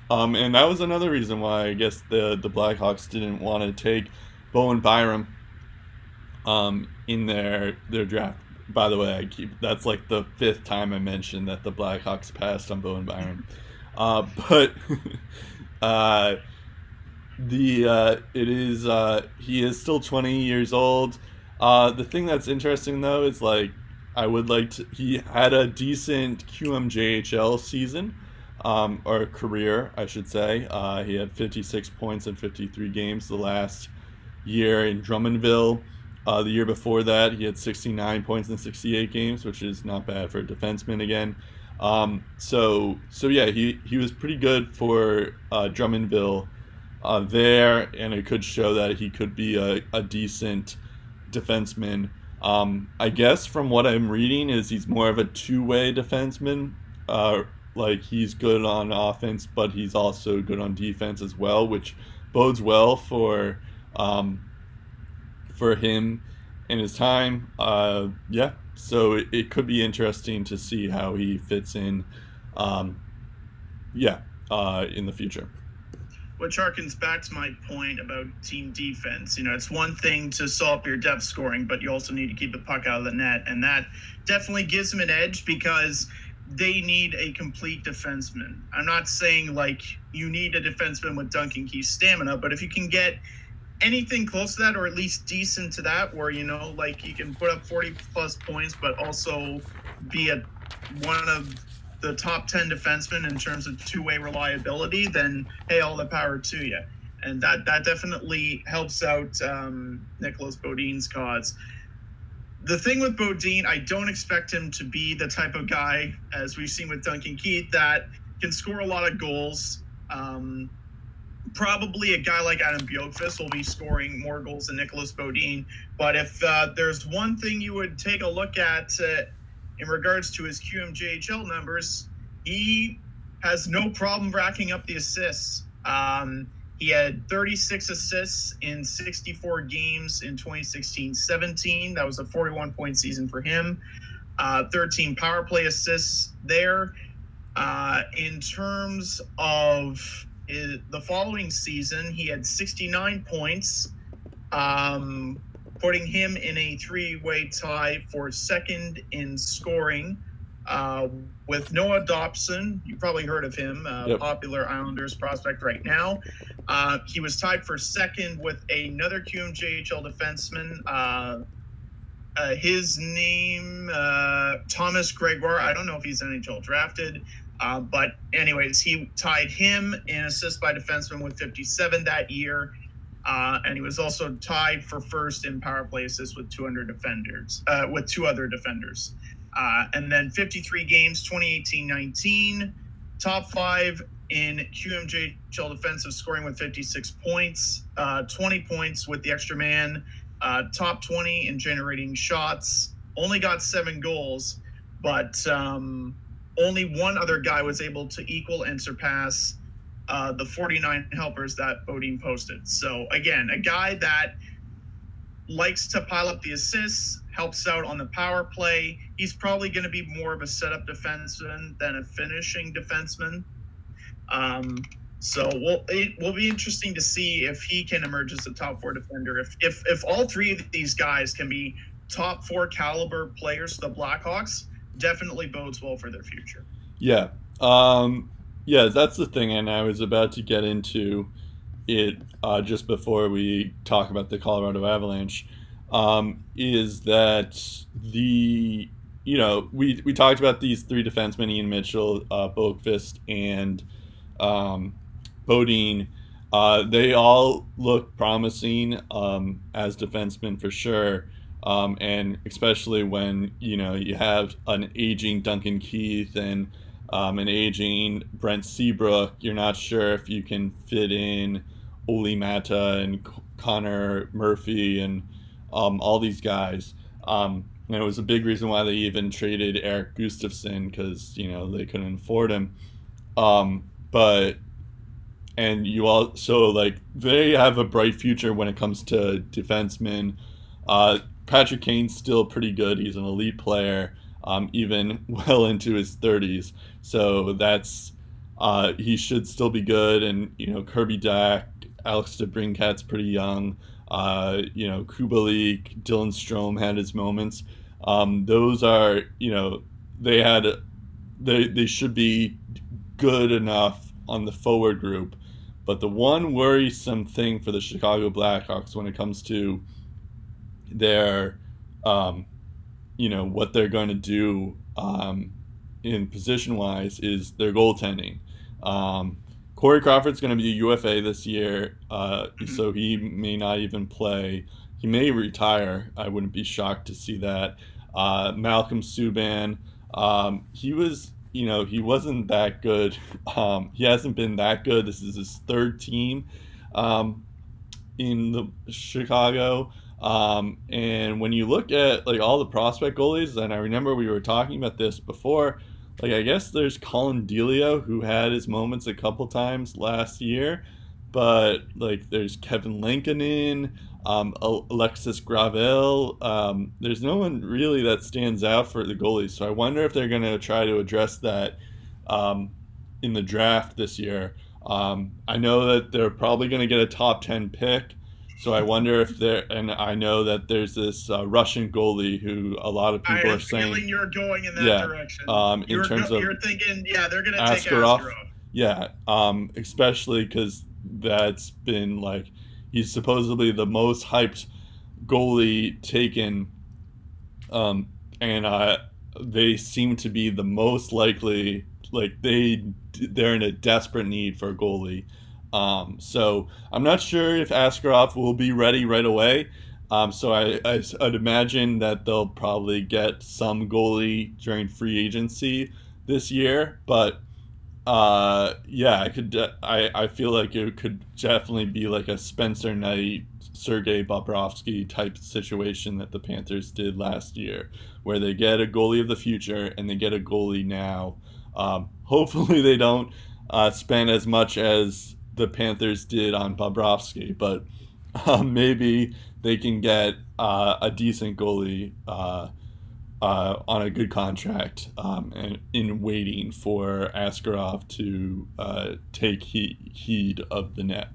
Um, and that was another reason why I guess the the Blackhawks didn't want to take Bowen Byram um, in their their draft. By the way, I keep that's like the fifth time I mentioned that the Blackhawks passed on Bowen Byram. Uh, but uh, the uh, it is uh, he is still 20 years old. Uh, the thing that's interesting though is like I would like to. He had a decent QMJHL season um, or career, I should say. Uh, he had 56 points in 53 games the last year in Drummondville. Uh, the year before that, he had 69 points in 68 games, which is not bad for a defenseman again. Um, so, so yeah, he, he was pretty good for uh, Drummondville uh, there, and it could show that he could be a, a decent defenseman. Um, I guess from what I'm reading is he's more of a two-way defenseman. Uh, like he's good on offense, but he's also good on defense as well, which bodes well for um, for him in his time. Uh, yeah, so it, it, could be interesting to see how he fits in. Um, yeah, uh, in the future. Which harkens back to my point about team defense. You know, it's one thing to solve your depth scoring, but you also need to keep the puck out of the net, and that definitely gives him an edge because they need a complete defenseman. I'm not saying like you need a defenseman with Duncan Keith stamina, but if you can get anything close to that or at least decent to that where you know like you can put up 40 plus points but also be a one of the top 10 defensemen in terms of two-way reliability then hey all the power to you and that that definitely helps out um, Nicholas Beaudin's cause the thing with Beaudin, I don't expect him to be the type of guy, as we've seen with Duncan Keith, that can score a lot of goals. Um, probably a guy like Adam Bjorkqvist will be scoring more goals than Nicholas Beaudin. But if uh, there's one thing you would take a look at uh, in regards to his QMJHL numbers, he has no problem racking up the assists. Um, he had 36 assists in 64 games in 2016 17. That was a 41 point season for him. Uh, 13 power play assists there. Uh, in terms of the following season, he had 69 points, um, putting him in a three way tie for second in scoring. Uh, with Noah Dobson, you probably heard of him, uh, yep. popular Islanders prospect right now. Uh, he was tied for second with another QMJHL defenseman. Uh, uh, his name, uh, Thomas Gregoire. I don't know if he's NHL drafted. Uh, but anyways, he tied him in assists by defenseman with 57 that year. Uh, and he was also tied for first in power play assists with 200 defenders, uh, with two other defenders. Uh, and then 53 games, 2018-19, top five in QMJHL defensive scoring with 56 points, uh, 20 points with the extra man, top 20 in generating shots. Only got seven goals, but um, only one other guy was able to equal and surpass uh, the 49 helpers that Beaudin posted. So again, a guy that likes to pile up the assists, helps out on the power play. He's probably going to be more of a setup defenseman than a finishing defenseman. Um, so we'll, it will be interesting to see if he can emerge as a top four defender. If if if all three of these guys can be top four caliber players, for the Blackhawks definitely bodes well for their future. Yeah. Um, yeah, that's the thing, and I was about to get into it uh, just before we talk about the Colorado Avalanche. Um, is that the you know we we talked about these three defensemen Ian Mitchell, uh, Boqvist, and um, Beaudin. Uh, they all look promising um, as defensemen for sure. Um, and especially when you know you have an aging Duncan Keith and um, an aging Brent Seabrook, you're not sure if you can fit in Olli Maatta and Connor Murphy and um, all these guys. Um, and it was a big reason why they even traded Erik Gustafsson because you know they couldn't afford him. Um, but and you also like they have a bright future when it comes to defensemen. Uh, Patrick Kane's still pretty good. He's an elite player, um, even well into his 30s. So that's uh, he should still be good. And you know, Kirby Dach, Alex DeBrincat's pretty young. Uh, you know, Kubalik, Dylan Strome had his moments. Um, those are you know they had they they should be good enough on the forward group. But the one worrisome thing for the Chicago Blackhawks when it comes to their, um, you know, what they're going to do um, in position wise is their goaltending. Um, Corey Crawford's going to be a UFA this year, uh, so he may not even play. He may retire. I wouldn't be shocked to see that. Uh, Malcolm Subban, um, he was you know, he wasn't that good. Um, he hasn't been that good. This is his third team um, in the Chicago. Um, and when you look at like all the prospect goalies, and I remember we were talking about this before. Like I guess there's Collin Delia who had his moments a couple times last year, but like there's Kevin Lankinen um, Alexis Gravel. Um, there's no one really that stands out for the goalies. So I wonder if they're going to try to address that um, in the draft this year. Um, I know that they're probably going to get a top 10 pick. So I wonder if they're, and I know that there's this uh, Russian goalie who a lot of people I are saying. you're going in that yeah, direction. Um, in you're, terms go, of. You're thinking, yeah, they're going to take Askarov. Yeah, um, especially because that's been like He's supposedly the most hyped goalie taken, um, and uh, they seem to be the most likely. Like they they're in a desperate need for a goalie. Um, so I'm not sure if Askarov will be ready right away. Um, so I, I, would imagine that they'll probably get some goalie during free agency this year. But uh, yeah, I could. I I feel like it could definitely be like a Spencer Knight, Sergei Bobrovsky type situation that the Panthers did last year, where they get a goalie of the future and they get a goalie now. Um, hopefully, they don't uh, spend as much as the Panthers did on Bobrovsky, but um, maybe they can get uh, a decent goalie. Uh, uh, on a good contract um, and in waiting for Askarov to uh, take he- heed of the net.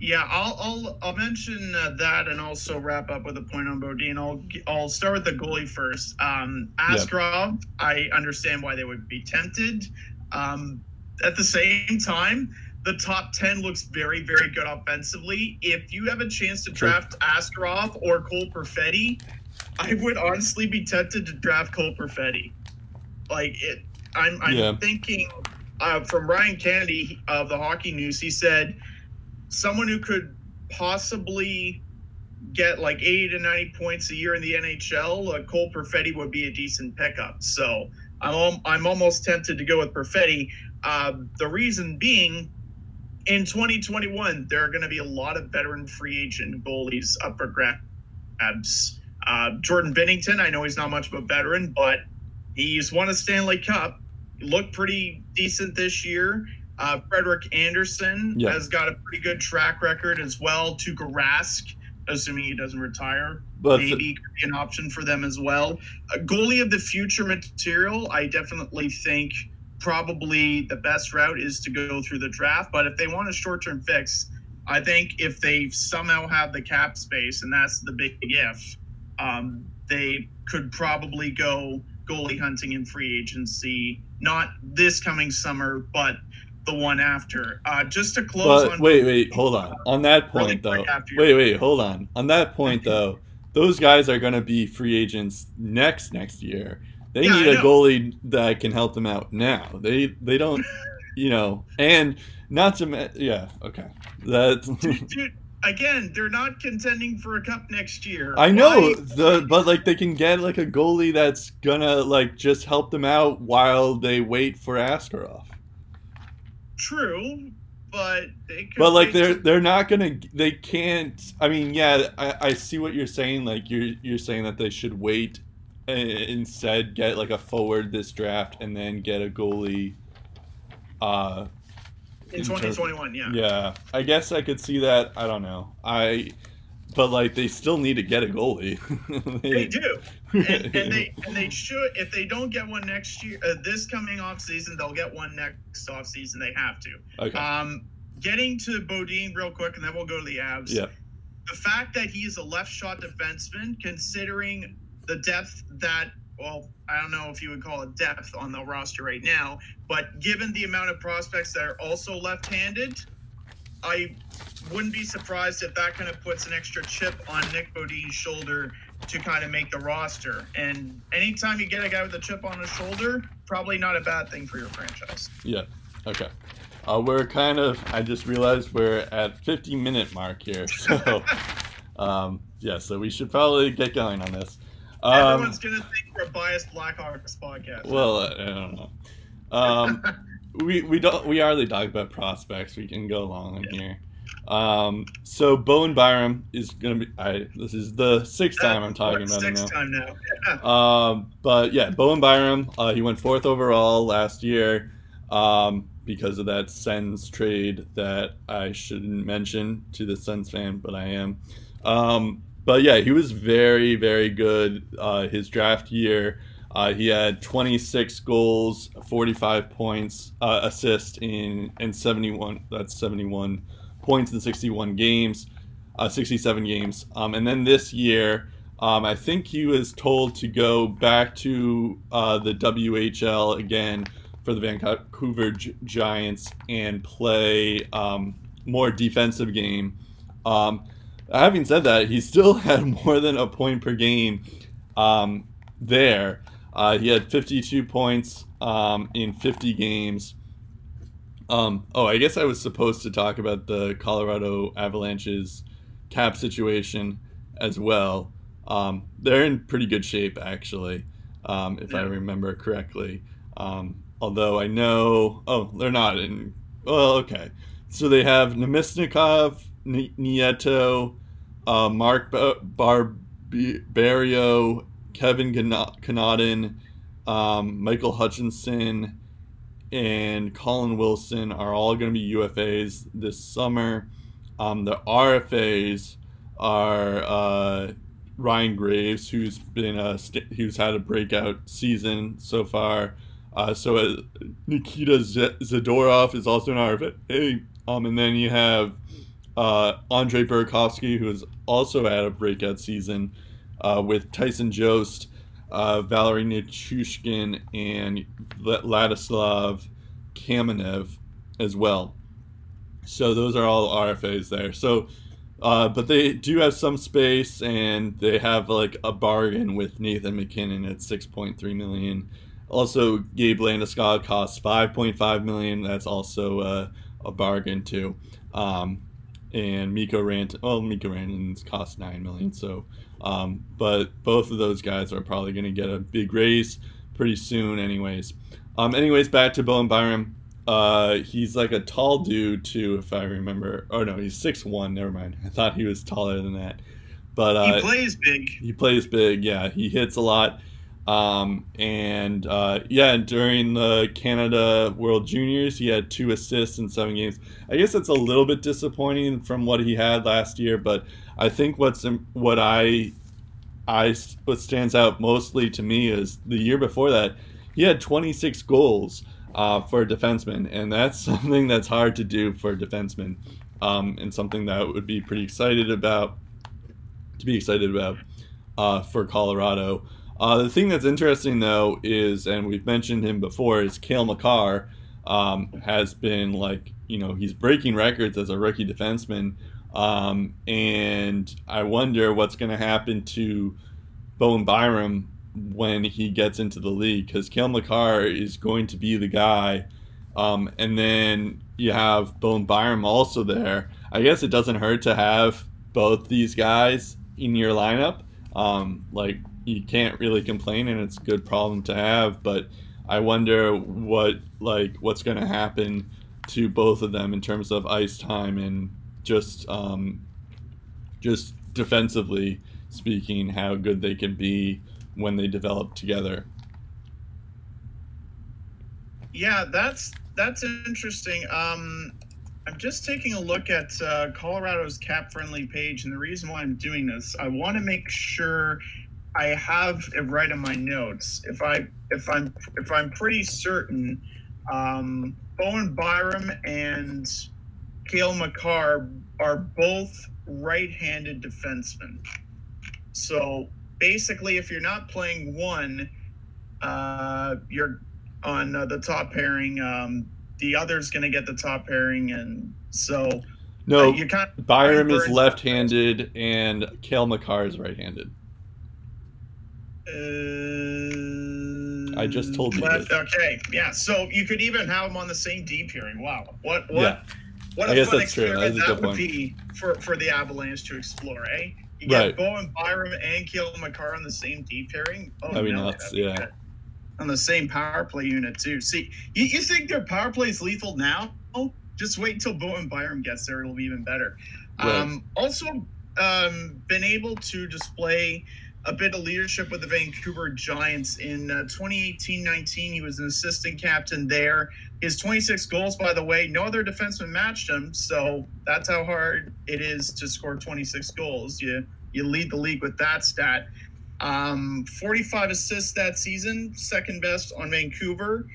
Yeah, I'll I'll, I'll mention uh, that and also wrap up with a point on Beaudin. I'll I'll start with the goalie first. Um, Askarov, yep. I understand why they would be tempted. Um, at the same time, the top 10 looks very, very good offensively. If you have a chance to draft Askarov or Cole Perfetti, I would honestly be tempted to draft Cole Perfetti. Like it, I'm, I'm yeah. thinking uh, from Ryan Kennedy of the Hockey News. He said someone who could possibly get like 80 to 90 points a year in the NHL, uh, Cole Perfetti would be a decent pickup. So I'm I'm almost tempted to go with Perfetti. Uh, the reason being, in 2021, there are going to be a lot of veteran free agent goalies up for grabs. Uh, Jordan Binnington, I know he's not much of a veteran, but he's won a Stanley Cup. He looked pretty decent this year. Uh, Frederik Andersen Yeah. has got a pretty good track record as well. Tuukka Rask, assuming he doesn't retire, But maybe could be an option for them as well. A goalie of the future material, I definitely think probably the best route is to go through the draft. But if they want a short term fix, I think if they somehow have the cap space, and that's the big if, um, they could probably go goalie hunting in free agency, not this coming summer, but the one after. Uh, just to close but on wait, wait, hold on. On that really point, though, after your- wait, wait, hold on. On that point, though, those guys are going to be free agents next next year. They Yeah, need a goalie that can help them out now. They they don't, you know, and not to yeah, okay. That dude, dude, again, they're not contending for a cup next year. I know Why- the but like they can get like a goalie that's gonna like just help them out while they wait for Askarov. True, but they could. But like they they're could- they're not gonna they can't. I mean, yeah, I, I see what you're saying. Like you're you're saying that they should wait instead get like a forward this draft and then get a goalie. Uh, in in terms- 2021. Yeah. yeah, I guess I could see that. I don't know. I, but like they still need to get a goalie. They do, and, and they and they should. If they don't get one next year, uh, this coming off season, they'll get one next off season. They have to. okay. Um, getting to Beaudin real quick, and then we'll go to the Avs Yeah. The fact that he is a left shot defenseman, considering the depth that, well, I don't know if you would call it depth on the roster right now, but given the amount of prospects that are also left handed, I wouldn't be surprised if that kind of puts an extra chip on Nick Bodine's shoulder to kind of make the roster. And anytime you get a guy with a chip on his shoulder, probably not a bad thing for your franchise. Yeah. Okay. Uh, we're kind of. I just realized we're at 50 minute mark here. So, um, yeah. So we should probably get going on this. Um, Everyone's gonna think we're a biased Blackhawks podcast. well, I don't know. Um, we we don't we hardly talk about prospects. We can go along in here. Um, so Bowen Byram is gonna be. I this is the sixth time I'm talking about him now. Sixth time now. Um, but yeah, Bowen Byram, uh, he went fourth overall last year um, because of that Sens trade that I shouldn't mention to the Sens fan, but I am. Um, but yeah, he was very, very good uh, his draft year. Uh, he had 26 goals, 45 points, uh, assist in and 71. That's 71 points in 61 games, uh, 67 games. Um, and then this year, um, I think he was told to go back to uh, the WHL again for the Vancouver Gi- Giants and play um, more defensive game. Um, having said that, he still had more than a point per game um, there. Uh, he had 52 points um, in 50 games. Um, oh, I guess I was supposed to talk about the Colorado Avalanche's cap situation as well. Um, they're in pretty good shape, actually, um, if I remember correctly. Um, although I know, oh, they're not in. Well, okay. So they have Nemesnikov, Nieto, uh, Mark Ba- Barberio, Kevin Connauton, um, Michael Hutchinson, and Colin Wilson are all going to be UFAs this summer. Um, the RFAs are uh, Ryan Graves, who's been a st- who's had a breakout season so far. Uh, so uh, Nikita Z- Zadorov is also an RFA. Um, and then you have uh, Andre Burakovsky, who has also had a breakout season uh, with Tyson Jost, uh, Valery Nichushkin, and Vladislav Kamenev as well. So those are all RFAs there. So, uh, but they do have some space, and they have like a bargain with Nathan MacKinnon at six point three million. Also, Gabe Landeskog costs five point five million. That's also uh, a bargain too. Um, and Mikko Rant, well, Mikko Rantanen's cost nine million. So, um, but both of those guys are probably going to get a big raise pretty soon, anyways. Um, anyways, back to Bowen Byram. Uh, he's like a tall dude too, if I remember. Oh no, he's six one. Never mind. I thought he was taller than that. But uh, he plays big. he plays big. Yeah, he hits a lot. Um, and uh, yeah, during the Canada World Juniors, he had two assists in seven games. I guess it's a little bit disappointing from what he had last year, but I think what's what I I what stands out mostly to me is the year before that he had 26 goals uh, for a defenseman, and that's something that's hard to do for a defenseman, um, and something that would be pretty excited about to be excited about uh, for Colorado. Uh, the thing that's interesting though is, and we've mentioned him before, is Cale Makar um, has been like you know he's breaking records as a rookie defenseman, um, and I wonder what's going to happen to Bowen Byram when he gets into the league because Cale Makar is going to be the guy. Um, and then you have Bowen Byram also there. I guess it doesn't hurt to have both these guys in your lineup. Um, like you can't really complain, and it's a good problem to have. But I wonder what like what's going to happen to both of them in terms of ice time and just um, just defensively speaking, how good they can be when they develop together. Yeah, that's that's interesting. Um, I'm just taking a look at uh, Colorado's cap friendly page, and the reason why I'm doing this, I want to make sure I have it right in my notes. If I if I'm if I'm pretty certain, um, Bowen Byram and Cale Makar are both right-handed defensemen. So basically, if you're not playing one, uh, you're on uh, the top pairing. Um, the other's going to get the top pairing, and so no, uh, you kind of Byram is left-handed and Cale Makar is right-handed. Uh, I just told you. Okay, yeah. So you could even have them on the same D pairing. Wow, what what yeah. what a fun experiment that, that would be for for the Avalanche to explore, eh? You get right. and Byram and Cale Makar on the same D pairing. Oh, That'd be no, nuts. That'd yeah. Good. On the same power play unit too. See, you, you think their power play is lethal now? Oh, just wait until Bowen Byram gets there; it'll be even better. Right. Um, also, um, been able to display a bit of leadership with the Vancouver Giants in 2018-19. Uh, he was an assistant captain there. His 26 goals, by the way, no other defenseman matched him. So that's how hard it is to score 26 goals. You you lead the league with that stat. Um, 45 assists that season, second best on Vancouver,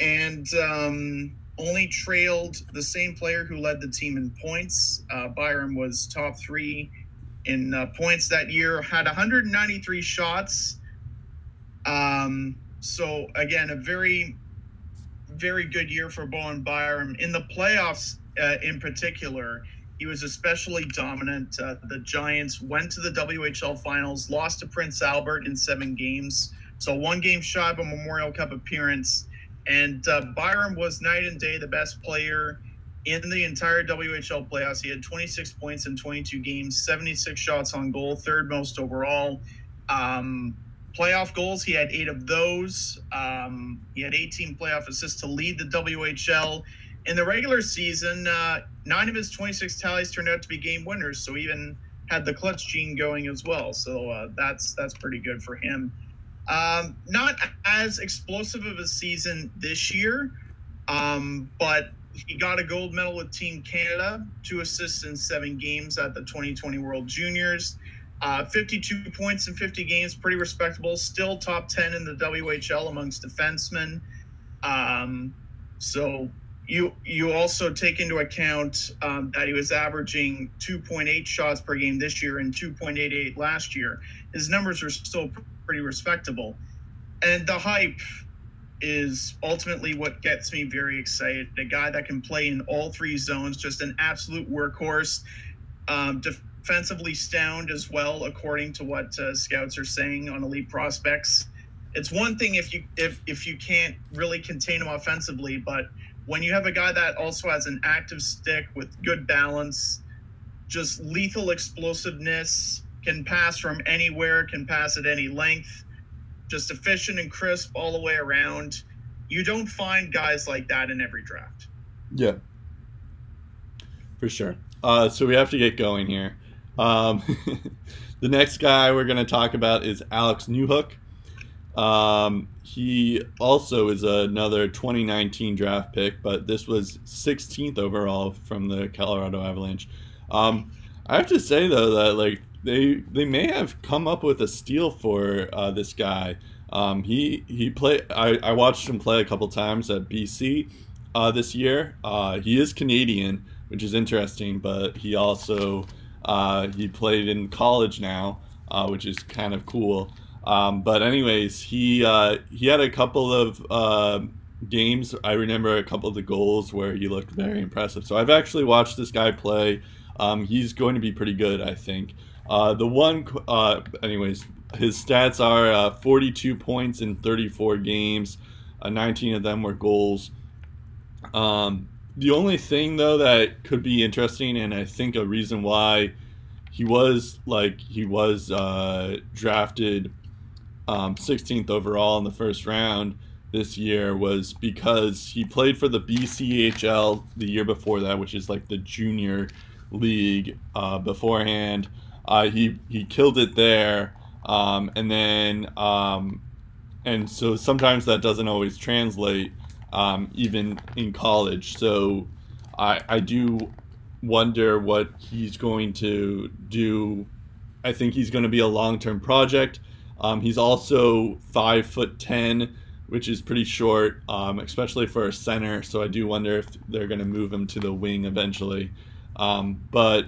and um, only trailed the same player who led the team in points. Uh, Byram was top three in uh, points that year, had 193 shots. Um, so again, a very, very good year for Bowen Byram in the playoffs. Uh, in particular, he was especially dominant. Uh, the Giants went to the WHL finals, lost to Prince Albert in seven games, so one game shy of a Memorial Cup appearance. And uh, Byram was night and day the best player in the entire WHL playoffs. He had 26 points in 22 games, 76 shots on goal, third most overall. Um, playoff goals, he had eight of those. Um, he had 18 playoff assists to lead the WHL. In the regular season, uh, nine of his 26 tallies turned out to be game winners, so even had the clutch gene going as well. So uh, that's that's pretty good for him. Um, not as explosive of a season this year, um, but he got a gold medal with Team Canada, two assists in seven games at the 2020 World Juniors. Uh, 52 points in 50 games, pretty respectable. Still top 10 in the WHL amongst defensemen. Um, so you you also take into account um, that he was averaging 2.8 shots per game this year and 2.88 last year. His numbers are still pretty respectable, and the hype is ultimately what gets me very excited. A guy that can play in all three zones, just an absolute workhorse. Um, defensively sound as well, according to what uh, scouts are saying on elite prospects. It's one thing if you if if you can't really contain him offensively, but when you have a guy that also has an active stick with good balance, just lethal explosiveness, can pass from anywhere, can pass at any length just efficient and crisp all the way around. You don't find guys like that in every draft. Yeah, for sure. Uh, so we have to get going here. Um, the next guy we're going to talk about is Alex Newhook. Um, he also is another 2019 draft pick, but this was 16th overall from the Colorado Avalanche. Um, I have to say though that like they they may have come up with a steal for uh, this guy. Um, he he play. I, I watched him play a couple times at BC uh, this year. Uh, he is Canadian, which is interesting, but he also uh, he played in college now, uh, which is kind of cool. Um, but anyways, he uh, he had a couple of games. I remember a couple of the goals where he looked very impressive. So I've actually watched this guy play. Um, he's going to be pretty good, I think. Uh, the one, uh, anyways, his stats are uh, 42 points in 34 games. 19 of them were goals. Um, the only thing though that could be interesting, and I think a reason why he was like he was uh, drafted um, 16th overall in the first round this year was because he played for the BCHL the year before that, which is like the junior league uh, beforehand. Uh, he he killed it there, um, and then um, and so sometimes that doesn't always translate um, even in college. So I I do wonder what he's going to do. I think he's going to be a long term project. Um, he's also five foot ten, which is pretty short, um, especially for a center. So I do wonder if they're going to move him to the wing eventually. Um, but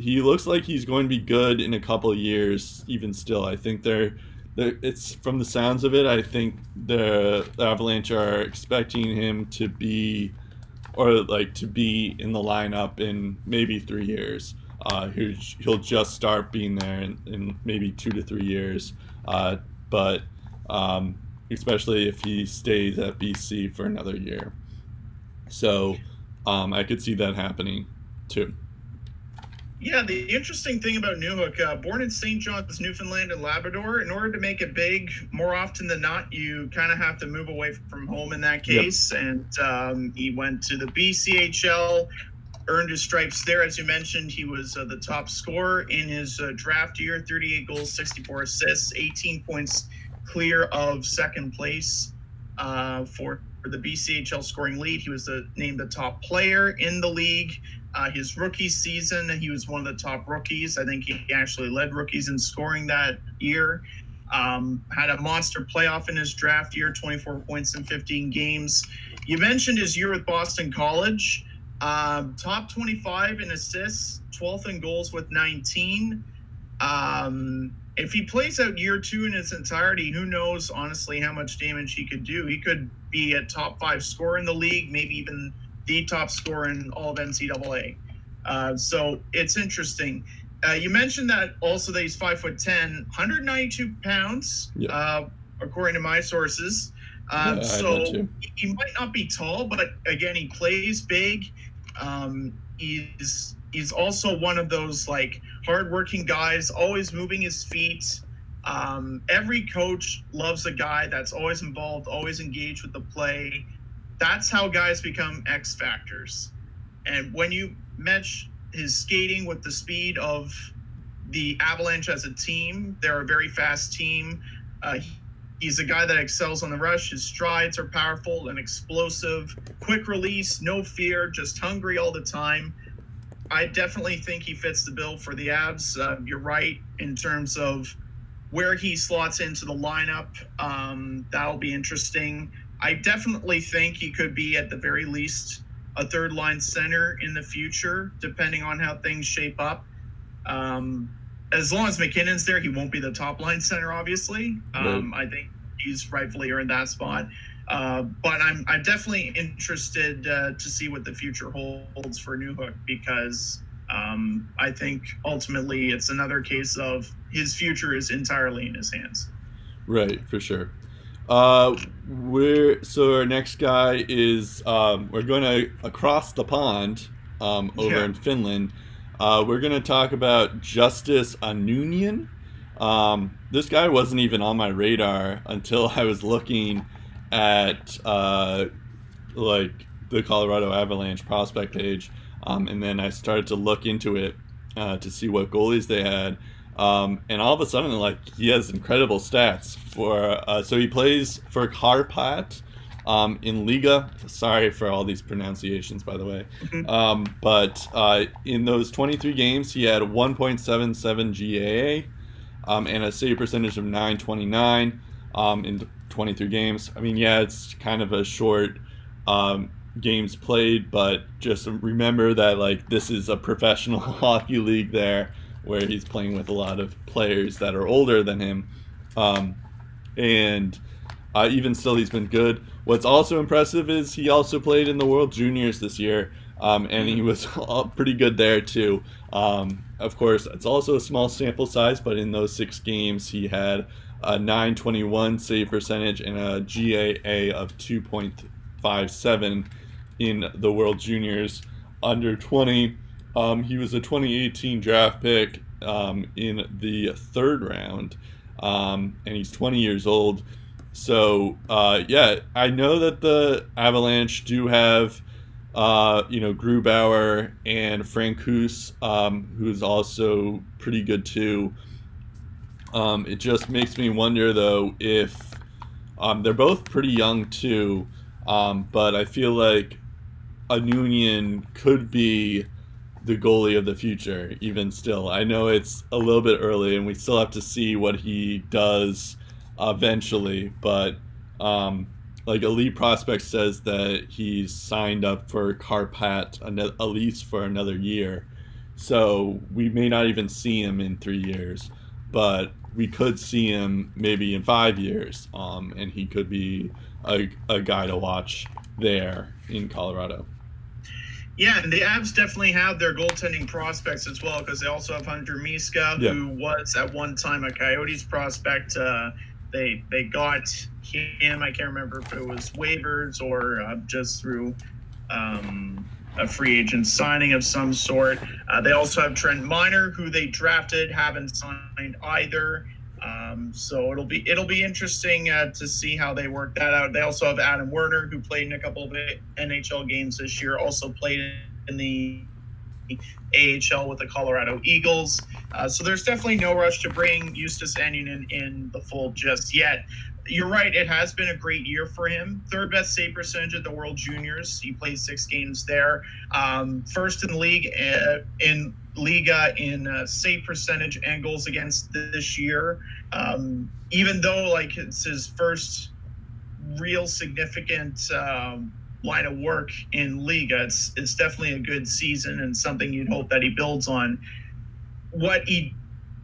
he looks like he's going to be good in a couple years. Even still, I think they're, they're it's from the sounds of it. I think the, the Avalanche are expecting him to be, or like to be in the lineup in maybe three years. Uh, he'll just start being there in, in maybe two to three years. Uh, but um, especially if he stays at BC for another year. So um, I could see that happening too. Yeah, the interesting thing about Newhook, uh, born in St. John's, Newfoundland and Labrador, in order to make it big, more often than not, you kind of have to move away from home in that case. Yep. And um, he went to the BCHL, earned his stripes there. As you mentioned, he was uh, the top scorer in his uh, draft year 38 goals, 64 assists, 18 points clear of second place uh, for, for the BCHL scoring lead. He was the, named the top player in the league. Uh, his rookie season, he was one of the top rookies. I think he actually led rookies in scoring that year. Um, had a monster playoff in his draft year, 24 points in 15 games. You mentioned his year with Boston College. Um, top 25 in assists, 12th in goals with 19. Um, if he plays out year two in its entirety, who knows, honestly, how much damage he could do. He could be a top five scorer in the league, maybe even the top scorer in all of NCAA. Uh, so it's interesting. Uh, you mentioned that also that he's five foot 10, 192 pounds, yeah. uh, according to my sources. Uh, yeah, so he might not be tall, but again, he plays big. Um, he's he's also one of those like hardworking guys, always moving his feet. Um, every coach loves a guy that's always involved, always engaged with the play. That's how guys become X factors. And when you match his skating with the speed of the Avalanche as a team, they're a very fast team. Uh, He's a guy that excels on the rush. His strides are powerful and explosive, quick release, no fear, just hungry all the time. I definitely think he fits the bill for the Avs. Uh, you're right in terms of where he slots into the lineup. Um, that'll be interesting. I definitely think he could be at the very least a third line center in the future, depending on how things shape up. Um, as long as MacKinnon's there, he won't be the top line center. Obviously, um. I think he's rightfully earned that spot. Uh, but I'm I'm definitely interested uh, to see what the future holds for Newhook because um, I think ultimately it's another case of his future is entirely in his hands. Right, for sure. Uh, we're so our next guy is um, we're going to across the pond um, over yeah. in Finland. Uh, we're going to talk about Justus Annunen. Um, this guy wasn't even on my radar until I was looking at uh, like the Colorado Avalanche prospect page, um, and then I started to look into it uh, to see what goalies they had. Um, and all of a sudden, like he has incredible stats for. Uh, so he plays for Karpat um, in Liiga. Sorry for all these pronunciations, by the way. Mhm. Um, but uh, in those 23 games, he had 1.77 GAA um, and a save percentage of 929 um, in 23 games. I mean, yeah, it's kind of a short um, games played, but just remember that like this is a professional hockey league there where he's playing with a lot of players that are older than him. Um, and uh, even still, he's been good. What's also impressive is he also played in the World Juniors this year, um, and he was pretty good there too. Um, of course, it's also a small sample size, but in those six games, he had a 921 save percentage and a GAA of 2.57 in the World Juniors under 20. Um, he was a 2018 draft pick um, in the third round, um, and he's 20 years old. So uh, yeah, I know that the Avalanche do have, uh, you know, Grubauer and Francouz, um, who's also pretty good too. Um, it just makes me wonder though if um, they're both pretty young too, um, but I feel like Annunen could be the goalie of the future. Even still, I know it's a little bit early, and we still have to see what he does eventually. But um, like Elite Prospect says that he's signed up for Karpat ano- at least for another year, so we may not even see him in three years, but we could see him maybe in five years, um, and he could be a, a guy to watch there in Colorado. Yeah, and the Avs definitely have their goaltending prospects as well because they also have Hunter Miska, Yeah. who was at one time a Coyotes prospect. Uh, they they got him. I can't remember if it was waivers or uh, just through um, a free agent signing of some sort. Uh, they also have Trent Miner, who they drafted, haven't signed either. Um, so it'll be it'll be interesting uh, to see how they work that out. They also have Adam Werner, who played in a couple of NHL games this year, also played in the AHL with the Colorado Eagles. Uh, so there's definitely no rush to bring Justus Annunen in the fold just yet. You're right; it has been a great year for him. Third best save percentage at the World Juniors. He played six games there. Um, first in the league uh, in Liiga in uh, save percentage and goals against this year. Um, even though like it's his first real significant um, line of work in Liiga, it's it's definitely a good season and something you'd hope that he builds on. What he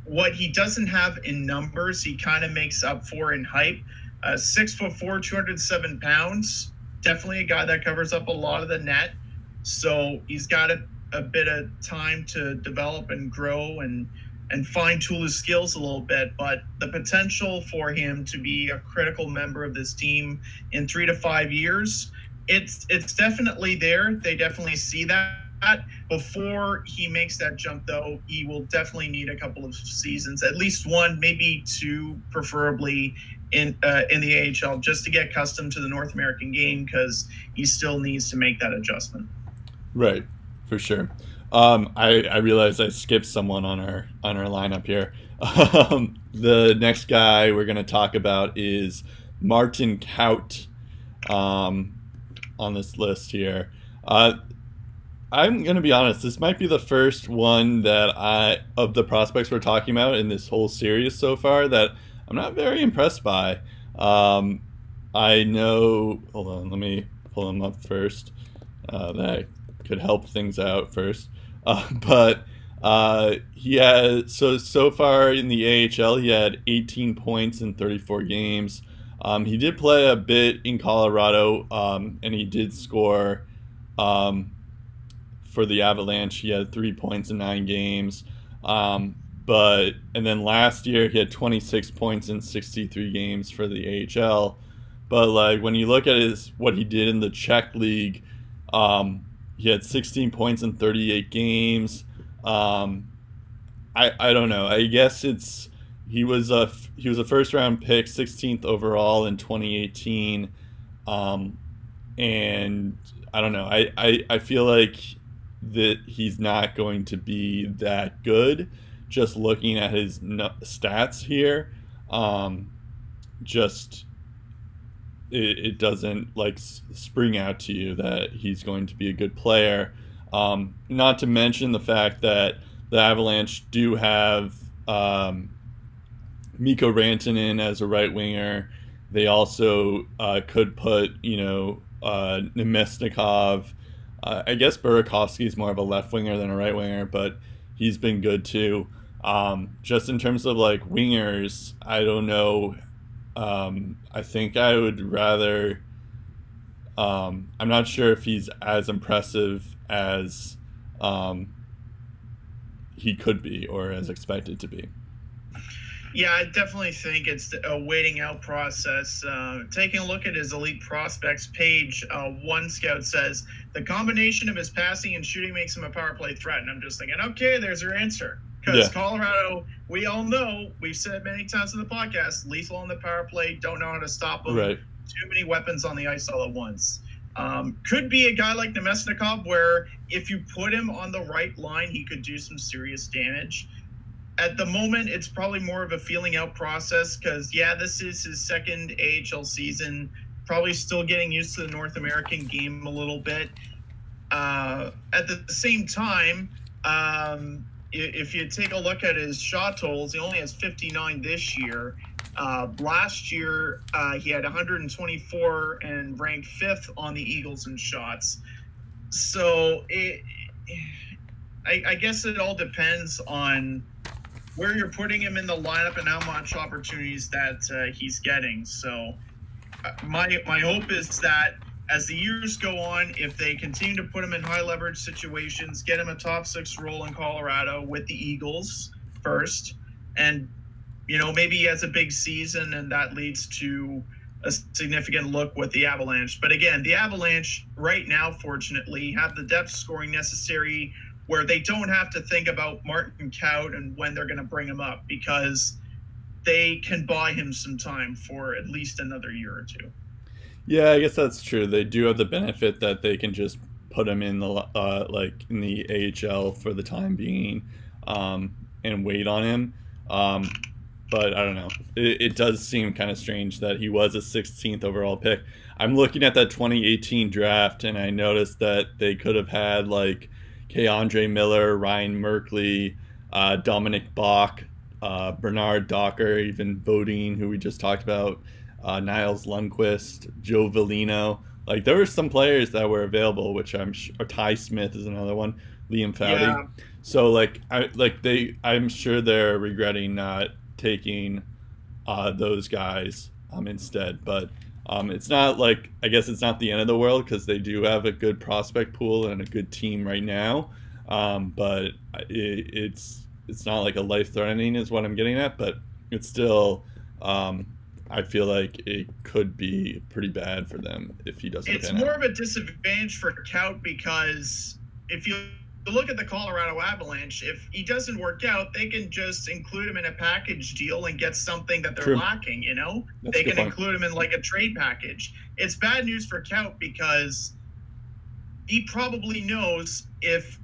what he doesn't have in numbers, he kind of makes up for in height. Uh, six foot four, 207 pounds. Definitely a guy that covers up a lot of the net. So he's got a, a bit of time to develop and grow and and fine tool his skills a little bit. But the potential for him to be a critical member of this team in three to five years, it's it's definitely there. They definitely see that. Before he makes that jump, though, he will definitely need a couple of seasons, at least one, maybe two, preferably in uh, in the AHL, just to get accustomed to the North American game, because he still needs to make that adjustment. Right, for sure. Um, I, I realized I skipped someone on our on our lineup here. Um, the next guy we're going to talk about is Martin Kaut um, on this list here. Uh, I'm to be honest. This might be the first one that I of the prospects we're talking about in this whole series so far that I'm not very impressed by. Um, I know. Hold on, let me pull him up first. Uh, that could help things out first. Uh, but uh, he has so so far in the AHL he had 18 points in 34 games. Um, he did play a bit in Colorado, um, and he did score um, for the Avalanche. He had three points in nine games. Um, but and then last year he had 26 points in 63 games for the AHL. But like when you look at his what he did in the Czech league, um, he had 16 points in 38 games. Um, I I don't know. I guess it's he was a he was a first round pick, 16th overall in 2018, um, and I don't know. I, I I feel like that he's not going to be that good just looking at his stats here, um, just it, it doesn't like spring out to you that he's going to be a good player. Um, not to mention the fact that the Avalanche do have um, Mikko Rantanen as a right winger. They also uh, could put, you know, uh, Namestnikov. Uh, I guess Burakovsky is more of a left winger than a right winger, but he's been good too. Um, just in terms of like wingers, I don't know. Um, I think I would rather. Um, I'm not sure if he's as impressive as um, he could be or as expected to be. Yeah, I definitely think it's a waiting out process. Uh, taking a look at his elite prospects page, uh, one scout says the combination of his passing and shooting makes him a power play threat. And I'm just thinking, okay, there's your answer. Because yeah. Colorado, we all know, we've said many times in the podcast, lethal on the power play, don't know how to stop them. Right. Too many weapons on the ice all at once. Um, could be a guy like Namestnikov, where if you put him on the right line, he could do some serious damage at the moment, it's probably more of a feeling out process because, yeah, this is his second AHL season. Probably still getting used to the North American game a little bit. Uh, at the same time, um, if you take a look at his shot totals, he only has 59 this year. Uh, last year, uh, he had 124 and ranked fifth on the Eagles in shots. So it, I, I guess it all depends on where you're putting him in the lineup and how much opportunities that uh, he's getting. So my my hope is that as the years go on, if they continue to put him in high leverage situations, get him a top six role in Colorado with the Eagles first, and you know maybe he has a big season and that leads to a significant look with the Avalanche. But again, the Avalanche right now, fortunately, have the depth scoring necessary where they don't have to think about Martin Kaut and when they're going to bring him up because they can buy him some time for at least another year or two. Yeah, I guess that's true. They do have the benefit that they can just put him in the uh, like in the AHL for the time being um, and wait on him. Um, but I don't know. It, it does seem kind of strange that he was a 16th overall pick. I'm looking at that 2018 draft and I noticed that they could have had like K. Andre Miller, Ryan Merkley, uh, Dominic Bokk, uh, Bernard Docker, even Beaudin, who we just talked about, uh, Nils Lundkvist, Joe Veleno. Like there were some players that were available, which I'm sure Ty Smith is another one, Liam Foudy. Yeah. So like I like they, I'm sure they're regretting not taking uh, those guys um, instead, but. Um, it's not like I guess it's not the end of the world because they do have a good prospect pool and a good team right now. Um, but it, it's it's not like a life threatening is what I'm getting at, but it's still um, I feel like it could be pretty bad for them if he doesn't. It's more out. of a disadvantage for Kaut because if you look at the Colorado Avalanche, if he doesn't work out, they can just include him in a package deal and get something that they're True. lacking. You know, That's they can point. include him in like a trade package. It's bad news for Kaut because he probably knows if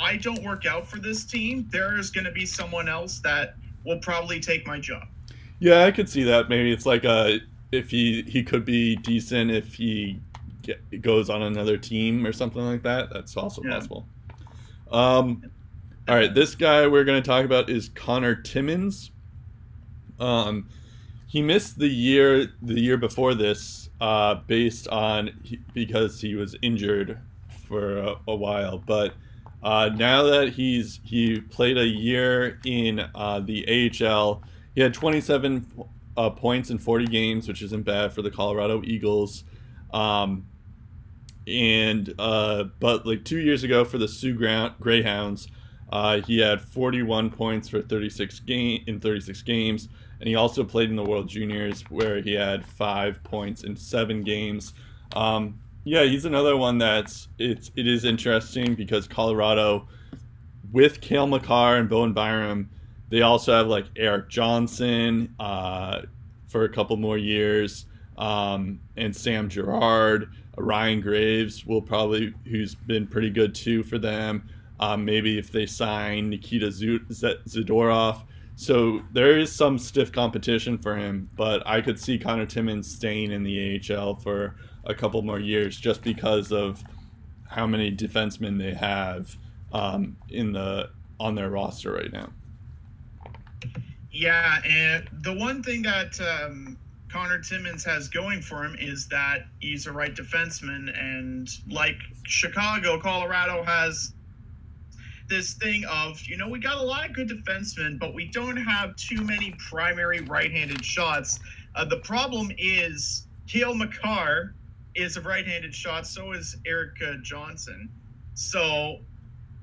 I don't work out for this team, there is going to be someone else that will probably take my job. Yeah, I could see that. Maybe it's like a if he he could be decent if he get, goes on another team or something like that. That's also yeah. possible. Um, all right, this guy we're going to talk about is Connor Timmins. Um, he missed the year the year before this uh, based on because he was injured for a, a while, but uh, now that he's he played a year in uh, the AHL, he had 27 uh, points in 40 games, which isn't bad for the Colorado Eagles. Um, and uh, but like two years ago for the Soo Greyhounds, uh, he had 41 points for 36 game in 36 games, and he also played in the World Juniors where he had five points in seven games. Um, yeah, he's another one that's it's it is interesting because Colorado, with Cale Makar and Bowen Byram, they also have like Erik Johnson uh, for a couple more years, um, and Sam Girard. Ryan Graves will probably, who's been pretty good too for them. Um, maybe if they sign Nikita Zadorov. So there is some stiff competition for him, but I could see Connor Timmins staying in the AHL for a couple more years just because of how many defensemen they have um, in the on their roster right now. Yeah, and the one thing that um, Connor Timmins has going for him is that he's a right defenseman, and like Chicago, Colorado has this thing of you know we got a lot of good defensemen, but we don't have too many primary right-handed shots. Uh, the problem is Cale Makar is a right-handed shot. So is Erik Johnson. So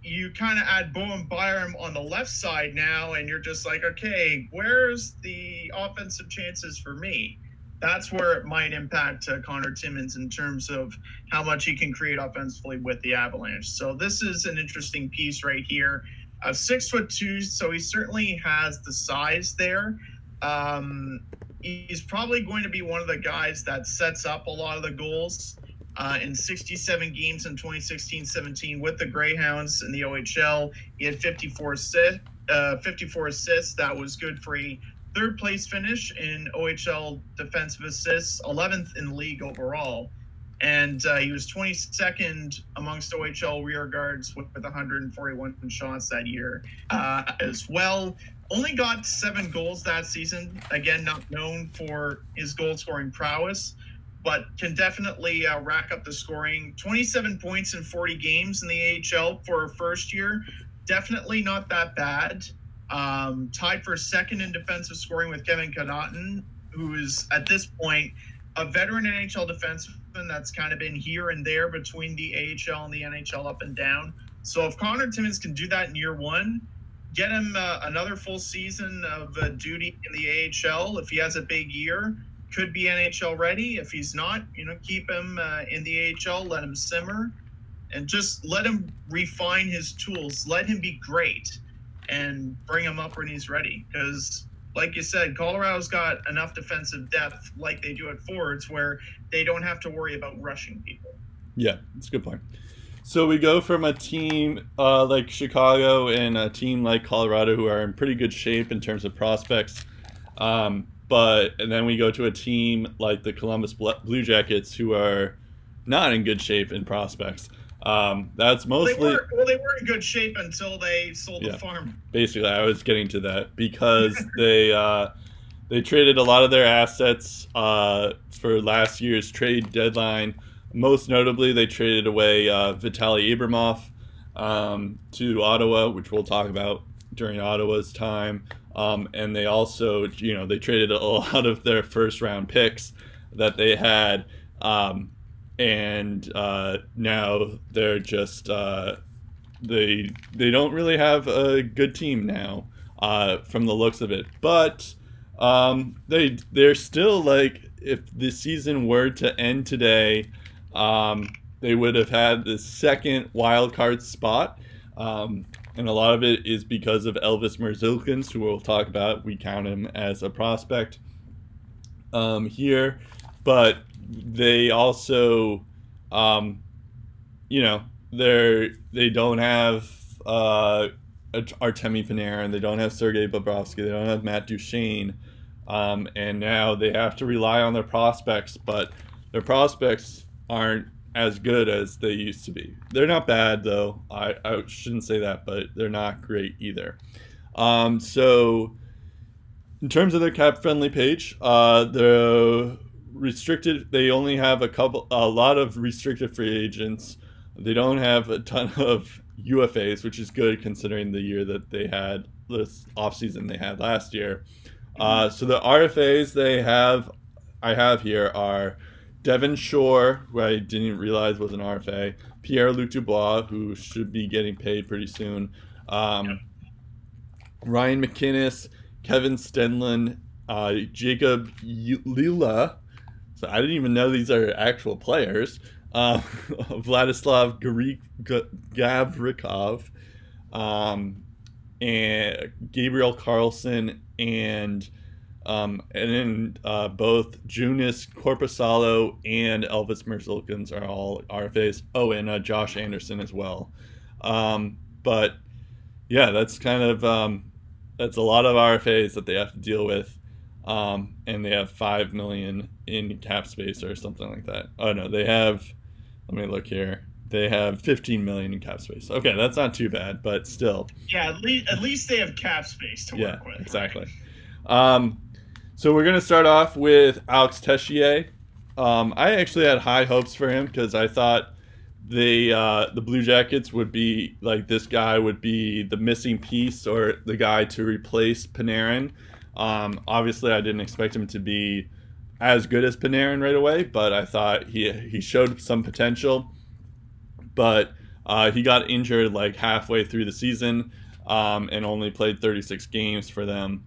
you kind of add Bowen Byram on the left side now, and you're just like, okay, where's the offensive chances for me? That's where it might impact uh, Connor Timmins in terms of how much he can create offensively with the Avalanche. So this is an interesting piece right here. Uh, six foot two, so he certainly has the size there. Um, he's probably going to be one of the guys that sets up a lot of the goals uh, in 67 games in 2016-17 with the Greyhounds in the OHL. He had 54 assists. Uh, 54 assists. That was good for a third place finish in OHL defensive assists, 11th in the league overall. And uh, he was 22nd amongst OHL rear guards with, with 141 shots that year uh, as well. Only got seven goals that season. Again, not known for his goal scoring prowess, but can definitely uh, rack up the scoring. 27 points in 40 games in the AHL for a first year. Definitely not that bad. Um, tied for second in defensive scoring with Kevin Connauton, who is at this point a veteran NHL defenseman that's kind of been here and there between the AHL and the NHL up and down. So if Connor Timmins can do that in year one, get him uh, another full season of uh, duty in the AHL. If he has a big year, could be NHL ready. If he's not, you know, keep him uh, in the AHL, let him simmer, and just let him refine his tools. Let him be great, and bring him up when he's ready. Because, like you said, Colorado's got enough defensive depth, like they do at forwards, where they don't have to worry about rushing people. Yeah, that's a good point. So we go from a team uh, like Chicago and a team like Colorado who are in pretty good shape in terms of prospects. Um, but and then we go to a team like the Columbus Blue Jackets who are not in good shape in prospects. Um, that's mostly they were, well, they were in good shape until they sold yeah, the farm. Basically, I was getting to that because they uh, they traded a lot of their assets uh, for last year's trade deadline. Most notably, they traded away uh, Vitaly Abramov um, to Ottawa, which we'll talk about during Ottawa's time. Um, and they also, you know, they traded a lot of their first round picks that they had. Um, and uh, now they're just uh, they they don't really have a good team now uh, from the looks of it. But um, they they're still like if the season were to end today, um, they would have had the second wild card spot. Um, and a lot of it is because of Elvis Merzlikins, who we'll talk about. We count him as a prospect um, here, but they also, um, you know, they're they don't have uh, Artemi Panarin, they don't have Sergei Bobrovsky, they don't have Matt Duchene, um, and now they have to rely on their prospects, but their prospects aren't as good as they used to be. They're not bad though. I, I shouldn't say that, but they're not great either. Um, so in terms of their cap friendly page, uh, the restricted they only have a couple a lot of restricted free agents. They don't have a ton of UFAs, which is good considering the year that they had this offseason they had last year. Uh, so the RFAs they have I have here are Devin Shore, who I didn't realize was an RFA, Pierre Luc Dubois, who should be getting paid pretty soon, um, Ryan MacInnis, Kevin Stenlund, uh, Jakob Lilja. So I didn't even know these are actual players. Uh, Vladislav Gavrikov, um, and Gabriel Carlsson, and um, and then uh, both Joonas Korpisalo and Elvis Merzlikins are all RFAs. Oh, and uh, Josh Anderson as well. Um, but yeah, that's kind of um, that's a lot of RFAs that they have to deal with, um, and they have five million in cap space or something like that. Oh no, they have. Let me look here. They have 15 million in cap space. Okay, that's not too bad, but still. Yeah, at least at least they have cap space to yeah, work with. exactly. Um, so we're gonna start off with Alex Texier. Um, I actually had high hopes for him because I thought the uh, the Blue Jackets would be like this guy would be the missing piece or the guy to replace Panarin. Um, obviously, I didn't expect him to be as good as Panarin right away, but I thought he he showed some potential. But uh, he got injured like halfway through the season um, and only played 36 games for them.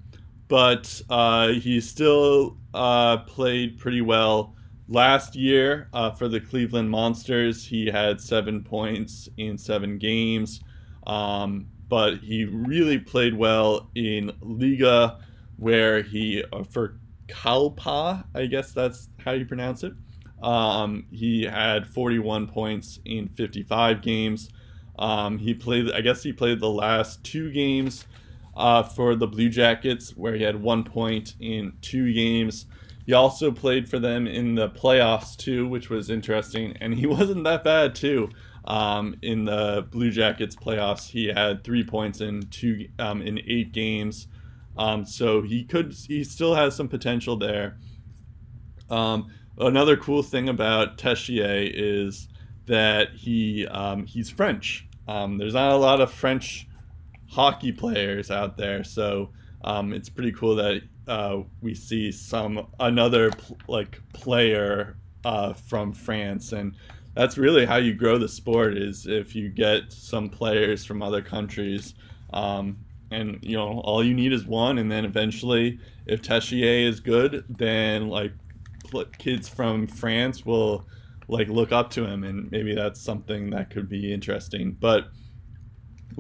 But uh, he still uh, played pretty well. Last year uh, for the Cleveland Monsters, he had seven points in seven games. Um, but he really played well in Liiga, where he, uh, for Kalpa, I guess that's how you pronounce it. Um, he had 41 points in 55 games. Um, he played, I guess he played the last two games uh, for the Blue Jackets, where he had one point in two games. He also played for them in the playoffs too, which was interesting, and he wasn't that bad too. Um, in the Blue Jackets playoffs, he had three points in two um, in eight games, um, so he could he still has some potential there. Um, another cool thing about Texier is that he um, he's French. Um, there's not a lot of French hockey players out there, so it's pretty cool that uh, we see some another pl- like player uh, from France, and that's really how you grow the sport is if you get some players from other countries. Um, and you know all you need is one, and then eventually, if Texier is good, then like pl- kids from France will like look up to him, and maybe that's something that could be interesting. But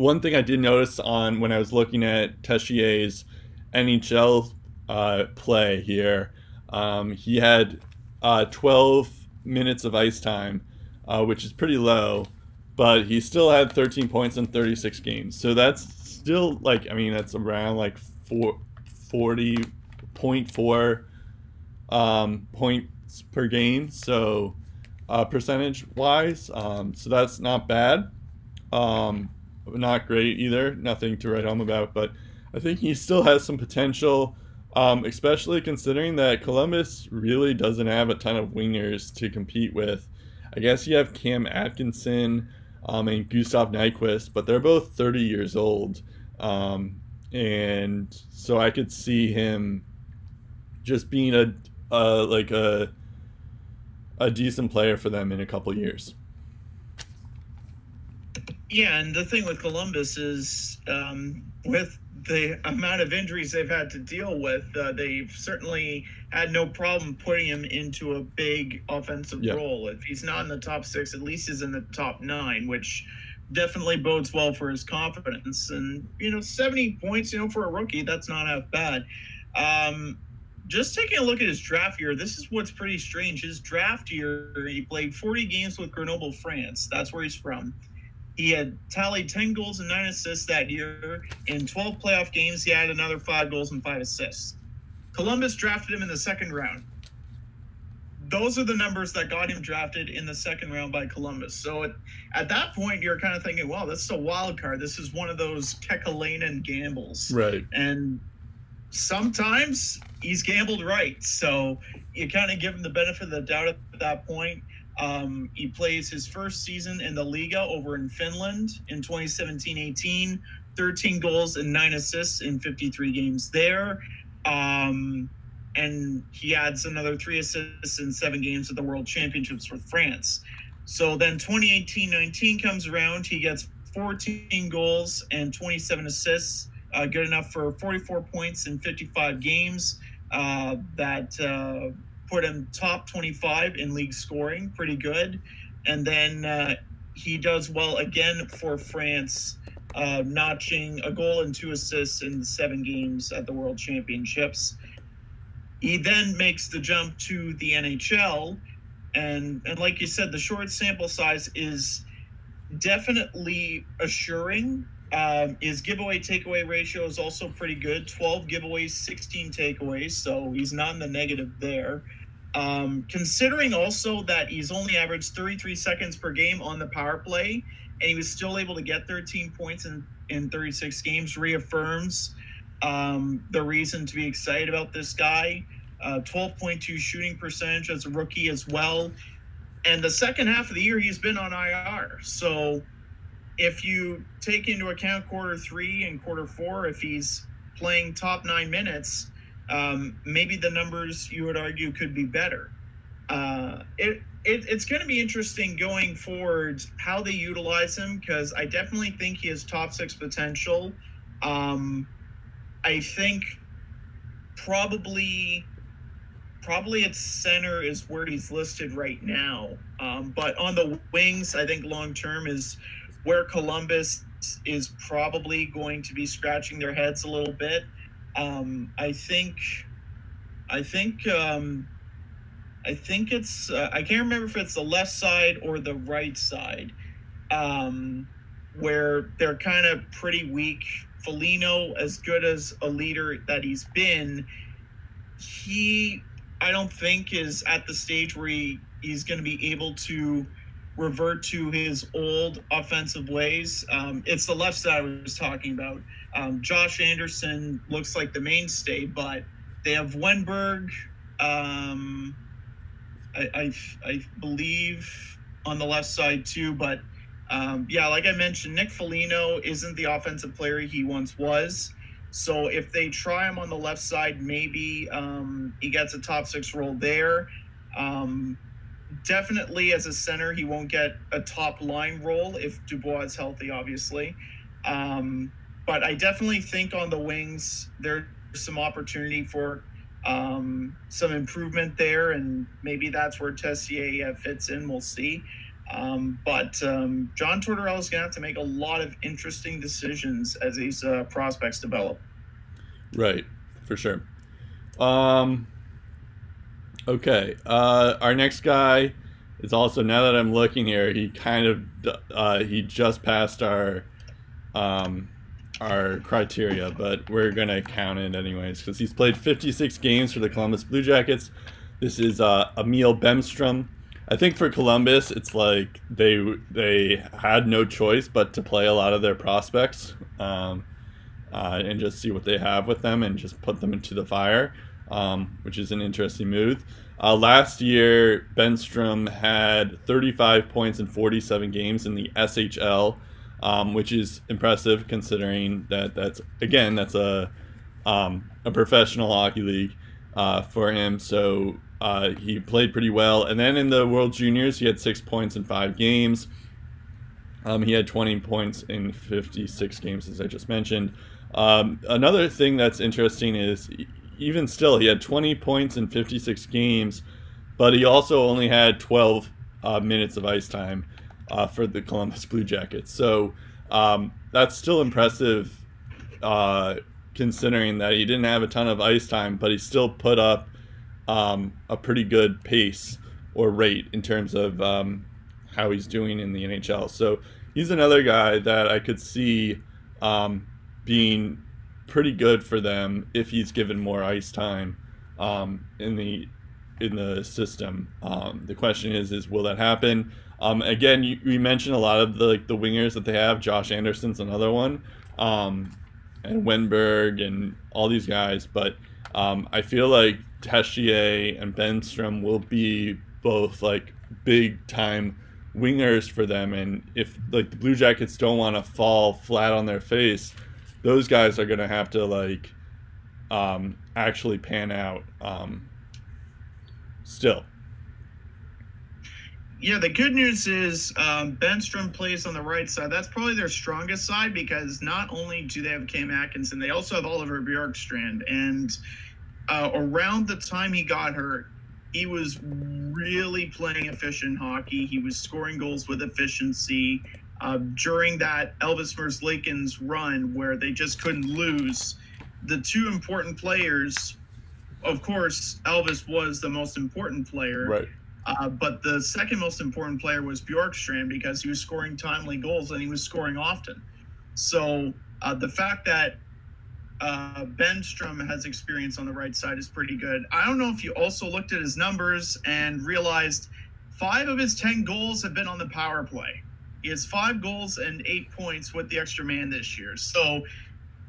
one thing I did notice on when I was looking at Texier's NHL uh, play here. Um, he had uh, 12 minutes of ice time, uh, which is pretty low, but he still had 13 points in 36 games. So that's still like, I mean, that's around like four, 40.4 um, points per game. So uh, percentage wise, um, so that's not bad. Um, not great either. Nothing to write home about, but I think he still has some potential. Um, especially considering that Columbus really doesn't have a ton of wingers to compete with. I guess you have Cam Atkinson um, and Gustav Nyquist, but they're both 30 years old. Um, and so I could see him just being a, a like a a decent player for them in a couple years. Yeah, and the thing with Columbus is um, with the amount of injuries they've had to deal with, uh, they've certainly had no problem putting him into a big offensive Yeah. role. If he's not in the top six, at least he's in the top nine, which definitely bodes well for his confidence. And, you know, 70 points, you know, for a rookie, that's not half bad. Um, just taking a look at his draft year, this is what's pretty strange. His draft year, he played 40 games with Grenoble, France. That's where he's from. He had tallied 10 goals and 9 assists that year. In 12 playoff games, he had another 5 goals and 5 assists. Columbus drafted him in the second round. Those are the numbers that got him drafted in the second round by Columbus. So at, at that point, you're kind of thinking, wow, this is a wild card. This is one of those Kekalainen gambles Right. and sometimes he's gambled right. So you kind of give him the benefit of the doubt at that point. Um, he plays his first season in the Liiga over in Finland in 2017-18, 13 goals and nine assists in 53 games there. Um, and he adds another three assists in seven games at the World Championships with France. So then 2018-19 comes around. He gets 14 goals and 27 assists uh, good enough for 44 points in 55 games. Uh, that uh, put him top 25 in league scoring, pretty good. And then uh, he does well again for France, uh, notching a goal and two assists in seven games at the World Championships. He then makes the jump to the NHL, and and like you said, the short sample size is definitely assuring. Um, his giveaway takeaway ratio is also pretty good 12 giveaways, 16 takeaways. So he's not in the negative there. Um, considering also that he's only averaged 33 seconds per game on the power play, and he was still able to get 13 points in, in 36 games, reaffirms um, the reason to be excited about this guy. Uh, 12.2 shooting percentage as a rookie as well. And the second half of the year, he's been on IR. So if you take into account quarter three and quarter four, if he's playing top nine minutes, um, maybe the numbers you would argue could be better. Uh, it, it, it's going to be interesting going forward how they utilize him because I definitely think he has top six potential. Um, I think probably probably at center is where he's listed right now. Um, but on the wings, I think long term is where Columbus is probably going to be scratching their heads a little bit. Um, I think, I think, um, I think it's. Uh, I can't remember if it's the left side or the right side, um, where they're kind of pretty weak. Foligno, as good as a leader that he's been, he I don't think is at the stage where he, he's going to be able to revert to his old offensive ways. Um, it's the left side I was talking about. Um, Josh Anderson looks like the mainstay, but they have Wennberg. Um, I, I, I, believe on the left side too, but um, yeah, like I mentioned, Nick Foligno isn't the offensive player he once was. So if they try him on the left side, maybe um, he gets a top six role there. Um, definitely as a center, he won't get a top line role if Dubois is healthy, obviously. Um, but I definitely think on the wings there's some opportunity for um, some improvement there, and maybe that's where Texier uh, fits in. We'll see. Um, but um, John Tortorella is going to have to make a lot of interesting decisions as these uh, prospects develop. Right, for sure. Um, okay, uh, our next guy is also now that I'm looking here, he kind of uh, he just passed our um, our criteria, but we're gonna count it anyways because he's played 56 games for the Columbus Blue Jackets. This is uh, Emil Bemstrom. I think for Columbus, it's like they they had no choice but to play a lot of their prospects um, uh, and just see what they have with them and just put them into the fire, um, which is an interesting move. Uh, last year, Bemstrom had 35 points in 47 games in the SHL, um, which is impressive considering that that's again that's a um, a professional hockey league uh, for him. So uh, he played pretty well. And then in the World Juniors, he had six points in five games. Um, he had 20 points in 56 games, as I just mentioned. Um, another thing that's interesting is even still, he had 20 points in 56 games, but he also only had 12 uh, minutes of ice time uh, for the Columbus Blue Jackets. So um, that's still impressive uh, considering that he didn't have a ton of ice time, but he still put up um, a pretty good pace or rate in terms of um, how he's doing in the NHL. So he's another guy that I could see um, being pretty good for them if he's given more ice time um, in the in the system. Um, the question is, is will that happen? Um, again, you, mentioned a lot of the like the wingers that they have. Josh Anderson's another one, and Wennberg and all these guys, but um, I feel like Texier and Bemstrom will be both like big time wingers for them, and if like the Blue Jackets don't want to fall flat on their face, those guys are gonna have to like um, actually pan out. Um, still. Yeah, the good news is um, Bemstrom plays on the right side. That's probably their strongest side because not only do they have Cam Atkinson, they also have Oliver Bjorkstrand. And uh, around the time he got hurt, he was really playing efficient hockey. He was scoring goals with efficiency. Uh, during that Elvis Merzlikins run where they just couldn't lose, the two important players, of course, Elvis was the most important player. Right. Uh, but the second most important player was Bjorkstrand because he was scoring timely goals and he was scoring often. So uh, the fact that uh, Bemstrom has experience on the right side is pretty good. I don't know if you also looked at his numbers and realized five of his 10 goals have been on the power play. He has five goals and eight points with the extra man this year. So,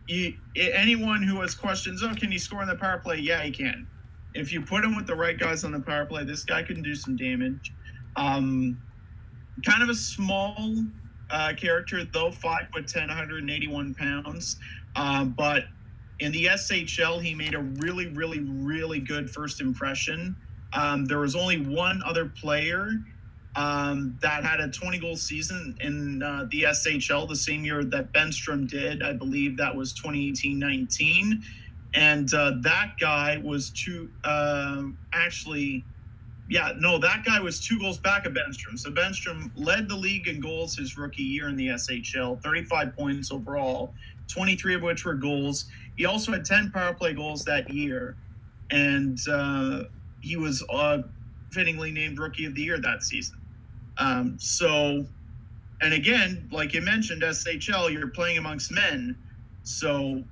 you, anyone who has questions, oh, can he score on the power play? Yeah, he can. If you put him with the right guys on the power play, this guy can do some damage. Um, kind of a small uh, character, though, five foot 10, 181 pounds. Um, but in the SHL, he made a really, really, really good first impression. Um, there was only one other player um, that had a 20 goal season in uh, the SHL the same year that Bemstrom did. I believe that was 2018 19. And uh, that guy was two, uh, actually, yeah, no, that guy was two goals back of Bemstrom. So Bemstrom led the league in goals his rookie year in the SHL, 35 points overall, 23 of which were goals. He also had 10 power play goals that year. And uh, he was uh, fittingly named rookie of the year that season. Um, so, and again, like you mentioned, SHL, you're playing amongst men, so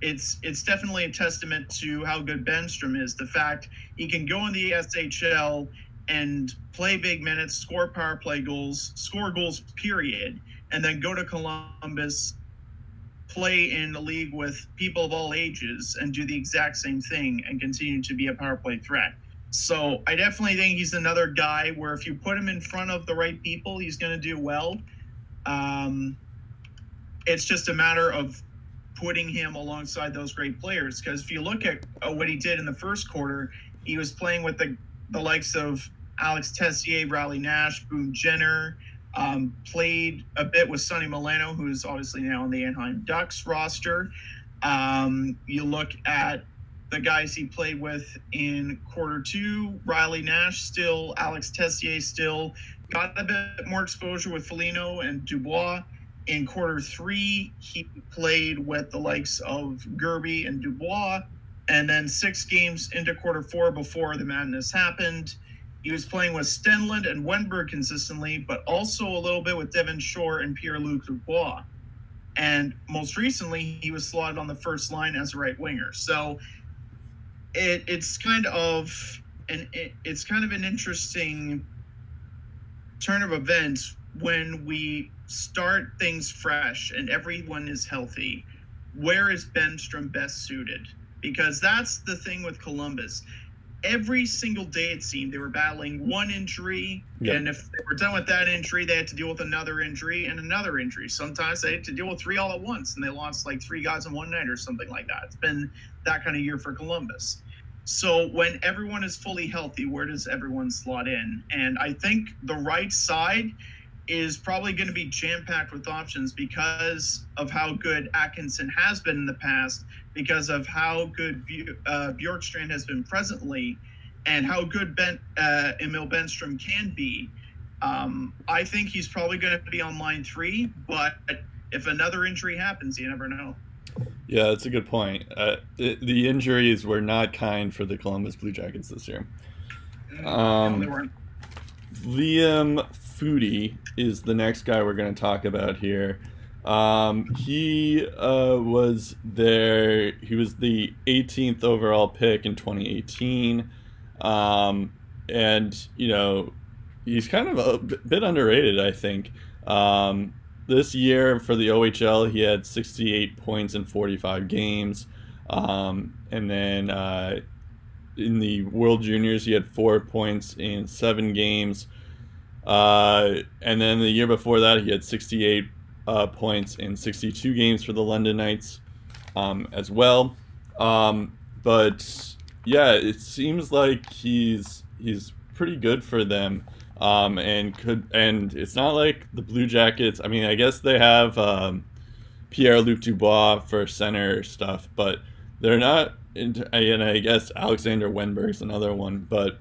it's it's definitely a testament to how good Bemstrom is. The fact he can go in the SHL and play big minutes, score power play goals, score goals, period, and then go to Columbus, play in the league with people of all ages, and do the exact same thing and continue to be a power play threat. So I definitely think he's another guy where if you put him in front of the right people, he's going to do well. Um, it's just a matter of putting him alongside those great players. Because if you look at uh, what he did in the first quarter, he was playing with the, the likes of Alex Texier, Riley Nash, Boone Jenner, um, played a bit with Sonny Milano, who's obviously now on the Anaheim Ducks roster. Um, you look at the guys he played with in quarter two. Riley Nash still, Alex Texier still got a bit more exposure with Foligno and Dubois. In quarter three, he played with the likes of Gerbe and Dubois. And then six games into quarter four before the madness happened, he was playing with Stenlund and Wennberg consistently, but also a little bit with Devin Shore and Pierre Luc Dubois. And most recently, he was slotted on the first line as a right winger. So it it's kind of an it, it's kind of an interesting turn of events when we start things fresh and everyone is healthy. Where is Bemstrom best suited? Because that's the thing with Columbus. Every single day it seemed they were battling one injury, yep. and if they were done with that injury, they had to deal with another injury and another injury. Sometimes they had to deal with three all at once, and they lost like three guys in one night or something like that. It's been that kind of year for Columbus. So when everyone is fully healthy, where does everyone slot in? And I think the right side is probably going to be jam packed with options because of how good Atkinson has been in the past, because of how good uh, Bjorkstrand has been presently, and how good Ben uh, Emil Bemstrom can be. Um, I think he's probably going to be on line three, but if another injury happens, you never know. Yeah, that's a good point. Uh, it, the injuries were not kind for the Columbus Blue Jackets this year. Um, no, Liam Foudy is the next guy we're going to talk about here. Um, he uh, was there. He was the 18th overall pick in 2018, um, and you know he's kind of a bit underrated, I think. Um, this year for the OHL, he had 68 points in 45 games. Um, and then uh, in the World Juniors, he had four points in seven games. Uh, and then the year before that, he had 68 uh, points in 62 games for the London Knights um, as well. Um, but yeah, it seems like he's he's pretty good for them. Um, and could and it's not like the Blue Jackets. I mean, I guess they have um, Pierre Luc Dubois for center stuff, but they're not. Into, and I guess Alexander Wennberg's another one, but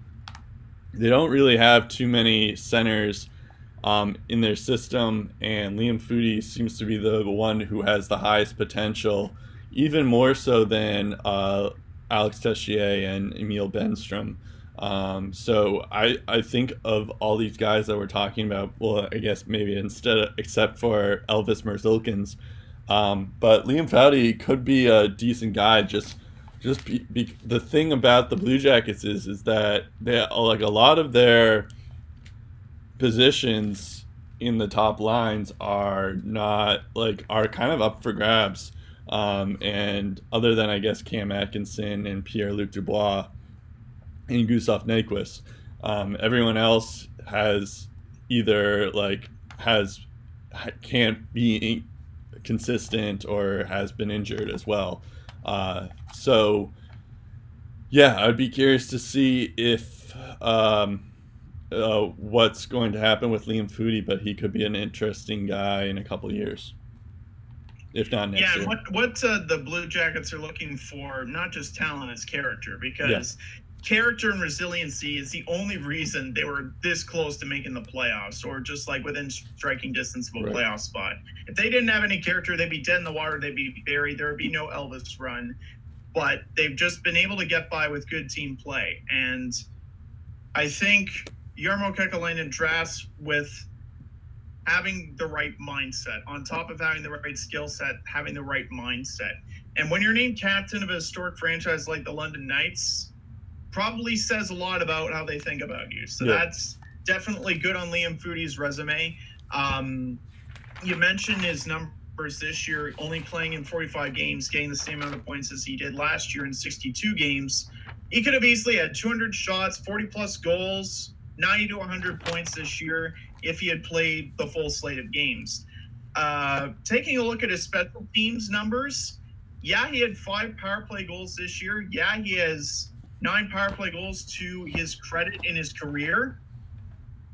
they don't really have too many centers um, in their system. And Liam Foudy seems to be the one who has the highest potential, even more so than uh, Alex Texier and Emil Bemstrom. Um, so I I think of all these guys that we're talking about. Well, I guess maybe instead of, except for Elvis Merzlikins, um, but Liam Foudy could be a decent guy. Just just be, be, the thing about the Blue Jackets is is that they like a lot of their positions in the top lines are not like are kind of up for grabs. Um, and other than I guess Cam Atkinson and Pierre Luc Dubois and Gustav Nyquist, um, everyone else has either like has can't be consistent or has been injured as well. Uh, so yeah, I'd be curious to see if um, uh, what's going to happen with Liam Foudy, but he could be an interesting guy in a couple years, if not next yeah, year. what what uh, the Blue Jackets are looking for, not just talent, is character, because character and resiliency is the only reason they were this close to making the playoffs, or just like within striking distance of a Right. playoff spot. If they didn't have any character, they'd be dead in the water. They'd be buried. There would be no Elvis run. But they've just been able to get by with good team play, and I think Jarmo Kekalainen drafts with having the right mindset on top of having the right skill set, having the right mindset. And when you're named captain of a historic franchise like the London Knights, probably says a lot about how they think about you. So Yeah. that's definitely good on Liam Foudy's resume. Um, you mentioned his numbers this year, only playing in 45 games, getting the same amount of points as he did last year in 62 games. He could have easily had 200 shots, 40 plus goals, 90 to 100 points this year if he had played the full slate of games. Uh, taking a look at his special teams numbers, yeah, he had five power play goals this year. Yeah, he has nine power play goals to his credit in his career.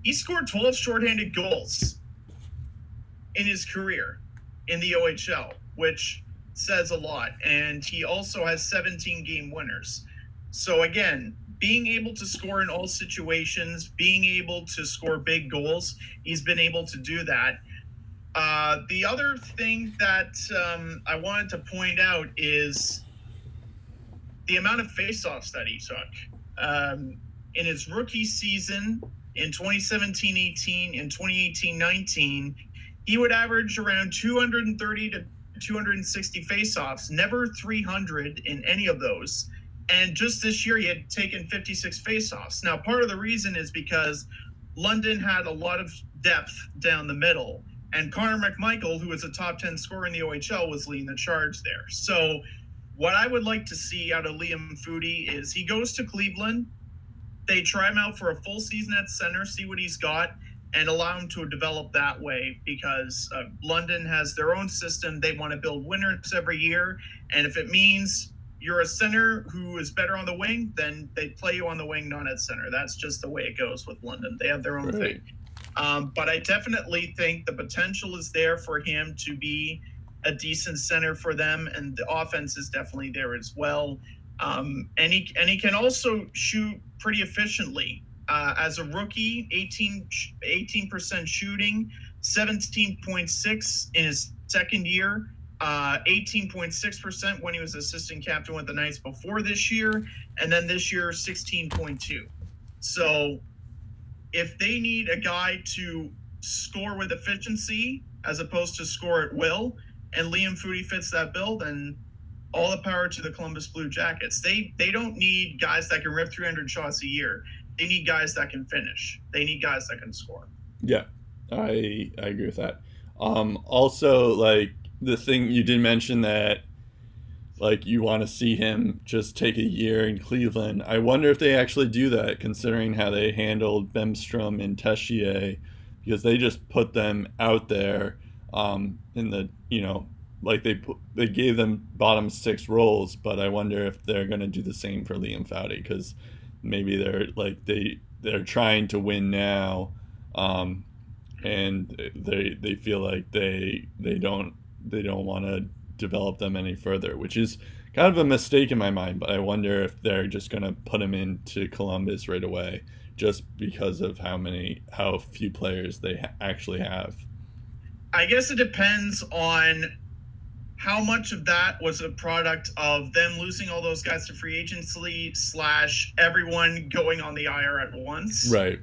He scored 12 shorthanded goals in his career in the OHL, which says a lot. And he also has 17 game winners. So again, being able to score in all situations, being able to score big goals, he's been able to do that. Uh, the other thing that um, I wanted to point out is the amount of faceoffs that he took. Um, in his rookie season in 2017 18 and 2018 19, he would average around 230 to 260 faceoffs, never 300 in any of those. And just this year, he had taken 56 faceoffs. Now, part of the reason is because London had a lot of depth down the middle, and Connor McMichael, who was a top 10 scorer in the OHL, was leading the charge there. So, what I would like to see out of Liam Foudy is he goes to Cleveland, they try him out for a full season at center, see what he's got, and allow him to develop that way because uh, London has their own system. They want to build winners every year, and if it means you're a center who is better on the wing, then they play you on the wing, not at center. That's just the way it goes with London. They have their own Right. thing. Um, but I definitely think the potential is there for him to be a decent center for them, and the offense is definitely there as well. Um, and he and he can also shoot pretty efficiently. Uh, as a rookie, 18 percent shooting, seventeen point six in his second year, uh, eighteen point six percent when he was assistant captain with the Knights before this year, and then this year sixteen point two. So, if they need a guy to score with efficiency as opposed to score at will, and Liam Foudy fits that bill, then all the power to the Columbus Blue Jackets. They they don't need guys that can rip 300 shots a year. They need guys that can finish. They need guys that can score. Yeah, I I agree with that. Um, also, like the thing you did mention that, like you want to see him just take a year in Cleveland. I wonder if they actually do that, considering how they handled Bemstrom and Texier, because they just put them out there um, in the you know like they they gave them bottom six roles, but I wonder if they're gonna do the same for Liam Foudy because maybe they're like they they're trying to win now um, and they they feel like they they don't they don't want to develop them any further, which is kind of a mistake in my mind. But I wonder if they're just gonna put him into Columbus right away, just because of how many how few players they ha- actually have. I guess it depends on how much of that was a product of them losing all those guys to free agency slash everyone going on the IR at once, Right.